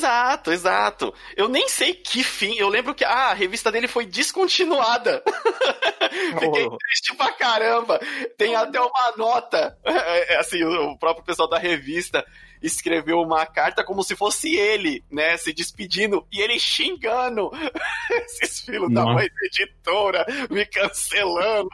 Exato, exato. Eu nem sei que fim. Eu lembro que ah, a revista dele foi descontinuada. Fiquei oh. triste pra caramba. Tem até uma nota. É, assim, o próprio pessoal da revista escreveu uma carta como se fosse ele, né? Se despedindo e ele xingando esses filhos da mãe da editora, me cancelando.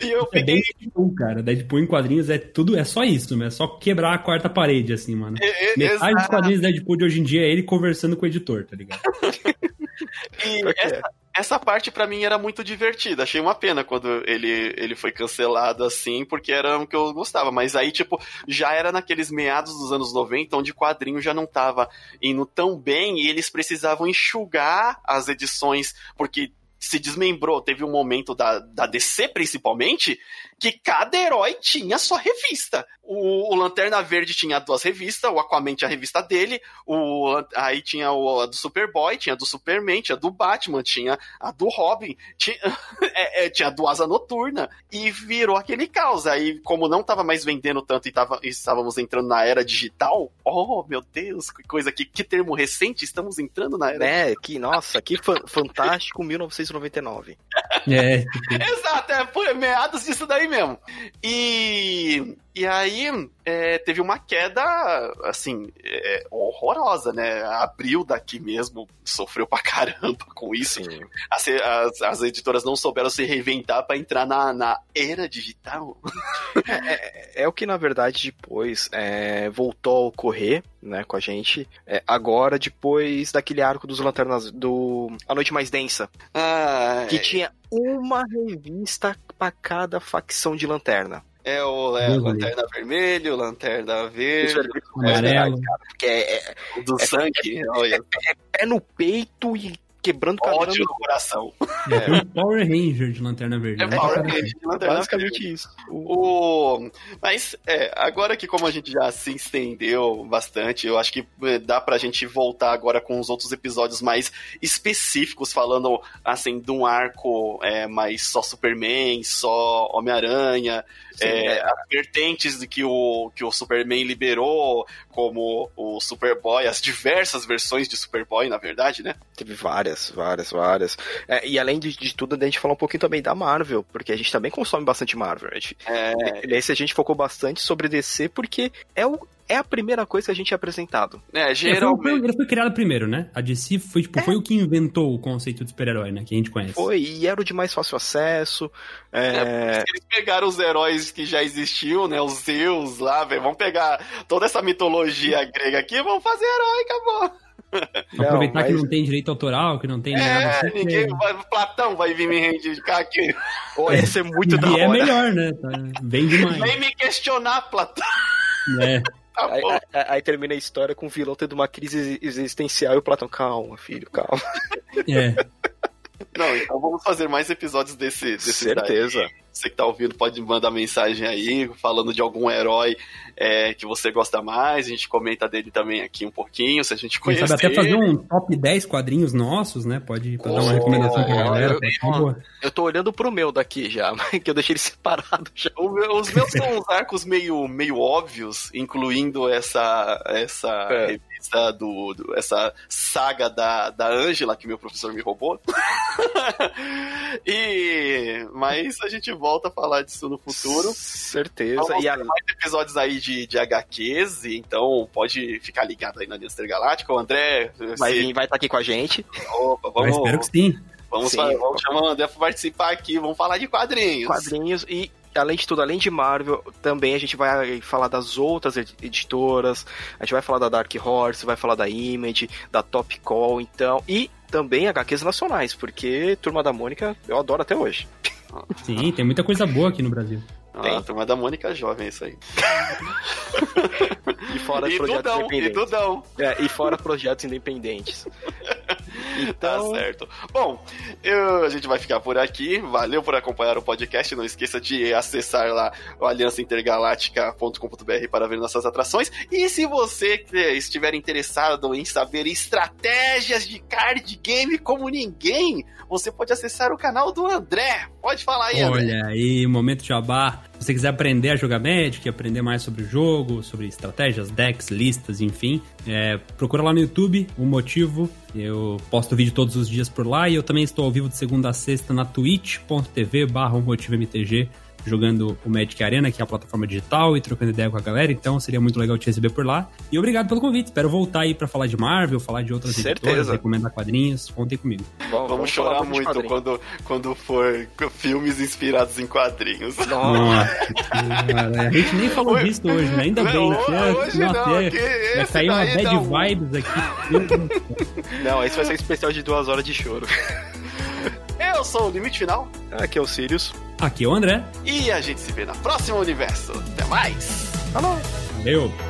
E eu é peguei... Deadpool, cara. Deadpool em quadrinhos é tudo, é só isso, né? É só quebrar a quarta parede, assim, mano. É, é, Metade dos quadrinhos Deadpool de hoje em dia é ele conversando com o editor, tá ligado? e essa, essa, parte para mim era muito divertida. Achei uma pena quando ele, ele foi cancelado assim, porque era o que eu gostava. Mas aí, tipo, já era naqueles meados dos anos 90, onde quadrinho já não tava indo tão bem e eles precisavam enxugar as edições, porque se desmembrou. Teve um momento da, da DC, principalmente, que cada herói tinha sua revista. O, o, Lanterna Verde tinha duas revistas, o Aquaman tinha a revista dele, o, aí tinha o, a do Superboy, tinha a do Superman, tinha a do Batman, tinha a do Robin, tinha, é, é, tinha a do Asa Noturna, e virou aquele caos. Aí, como não estava mais vendendo tanto e, tava, estávamos entrando na era digital, oh meu Deus, que coisa, que, que termo recente, estamos entrando na era. É, que nossa, que fantástico 1999. É. Exato, é, foi meados disso daí mesmo. E, e aí é, teve uma queda, assim, é, horrorosa, né? Abril daqui mesmo sofreu pra caramba com isso. As, as, as, editoras não souberam se reinventar para entrar na, na era digital. É, é, é, o que, na verdade, depois é, voltou a ocorrer né, com a gente. É, agora, depois daquele arco dos Lanternas do A Noite Mais Densa. Ah, que tinha uma revista para cada facção de lanterna. É o é, Lanterna Vermelho, Lanterna Verde, Amarelo. que é, é, do é, sangue. É, é, no peito e quebrando Ódio no coração. É um Power Ranger de Lanterna Verde. É né? Power Ranger de Lanterna Basicamente Verde. isso. O... Mas, é, agora que como a gente já se estendeu bastante, eu acho que é, dá pra gente voltar agora com os outros episódios mais específicos, falando, assim, de um arco é, mais só Superman, só Homem-Aranha, é, é, as vertentes que o, que o Superman liberou, como o Superboy, as diversas versões de Superboy, na verdade, né? Teve várias, várias, várias. É, e além de, de, tudo, a gente falou um pouquinho também da Marvel, porque a gente também consome bastante Marvel. A gente, é... Nesse a gente focou bastante sobre DC, porque é o, é a primeira coisa que a gente é apresentado. É, geralmente. É, foi, ele foi criado primeiro, né? A DC foi, tipo, é. foi o que inventou o conceito de super-herói, né? Que a gente conhece. Foi, e era o de mais fácil acesso. É... é eles pegaram os heróis que já existiam, né? Os Zeus lá, velho. Vamos pegar toda essa mitologia grega aqui e vamos fazer herói, acabou. Não, aproveitar mas... que não tem direito autoral, que não tem é, nada. Ninguém vai, Platão vai vir me reivindicar aqui. Pô, ia ser muito e da hora. é melhor, né? Tá bem demais. Vem me questionar, Platão. É. Tá aí, aí, aí, termina a história com o vilão tendo uma crise existencial e o Platão, calma, filho, calma. É. Não, então vamos fazer mais episódios desse. desse Certeza. Daí. Você que tá ouvindo pode mandar mensagem aí, falando de algum herói é, que você gosta mais. A gente comenta dele também aqui um pouquinho, se a gente conhecer. Sabe até fazer um top 10 quadrinhos nossos, né? Pode oh, dar uma recomendação pra galera. Eu, eu tô olhando pro meu daqui já, que eu deixei ele separado já. Os meus são uns arcos meio, meio óbvios, incluindo essa, essa é essa, do, do, essa saga da, da Angela que meu professor me roubou. e, mas a gente volta a falar disso no futuro. Certeza. Vamos e a... mais episódios aí de, de HQs, então pode ficar ligado aí na Aliança Galáctica. O André vai, se... vai estar tá aqui com a gente. Opa, vamos. Eu espero que sim. Vamos, sim. vamos chamar o André para participar aqui, vamos falar de quadrinhos. Quadrinhos e além de tudo, além de Marvel, também a gente vai falar das outras editoras, a gente vai falar da Dark Horse, vai falar da Image, da Top Call, então, e também HQs nacionais, porque Turma da Mônica eu adoro até hoje. Sim, tem muita coisa boa aqui no Brasil. Ah, a turma da Mônica jovem, é isso aí. E fora E projetos Dudão, e independentes. Dudão. É, e fora projetos independentes. Então, Tá certo. Bom, eu- a gente vai ficar por aqui. Valeu por acompanhar o podcast. Não esqueça de acessar lá o aliançaintergaláctica.com.br para ver nossas atrações. E se você estiver interessado em saber estratégias de card game como ninguém, você pode acessar o canal do André. Pode falar aí, André. Olha aí, momento jabá. Se você quiser aprender a jogar Magic, aprender mais sobre o jogo, sobre estratégias, decks, listas, enfim, é, procura lá no YouTube o motivo. Eu posto vídeo todos os dias por lá e eu também estou ao vivo de segunda a sexta na twitch.tv barra jogando o Magic Arena, que é a plataforma digital, e trocando ideia com a galera, então seria muito legal te receber por lá. E obrigado pelo convite, espero voltar aí pra falar de Marvel, falar de outras Certeza. editoras, recomendar quadrinhos, contem comigo. bom, Vamos, falar chorar muito quando, quando for filmes inspirados em quadrinhos. Nossa, a gente nem falou Oi. disso hoje, né? Ainda Não, bem, né? hoje Nossa, não, é- que vai esse cair uma bad um- vibes aqui. Não, esse vai ser um especial de duas horas de choro. Eu sou o Limite Final Aqui é o Sirius. Aqui é o André. e a gente se vê na próxima universo. Até mais! Falou! Valeu!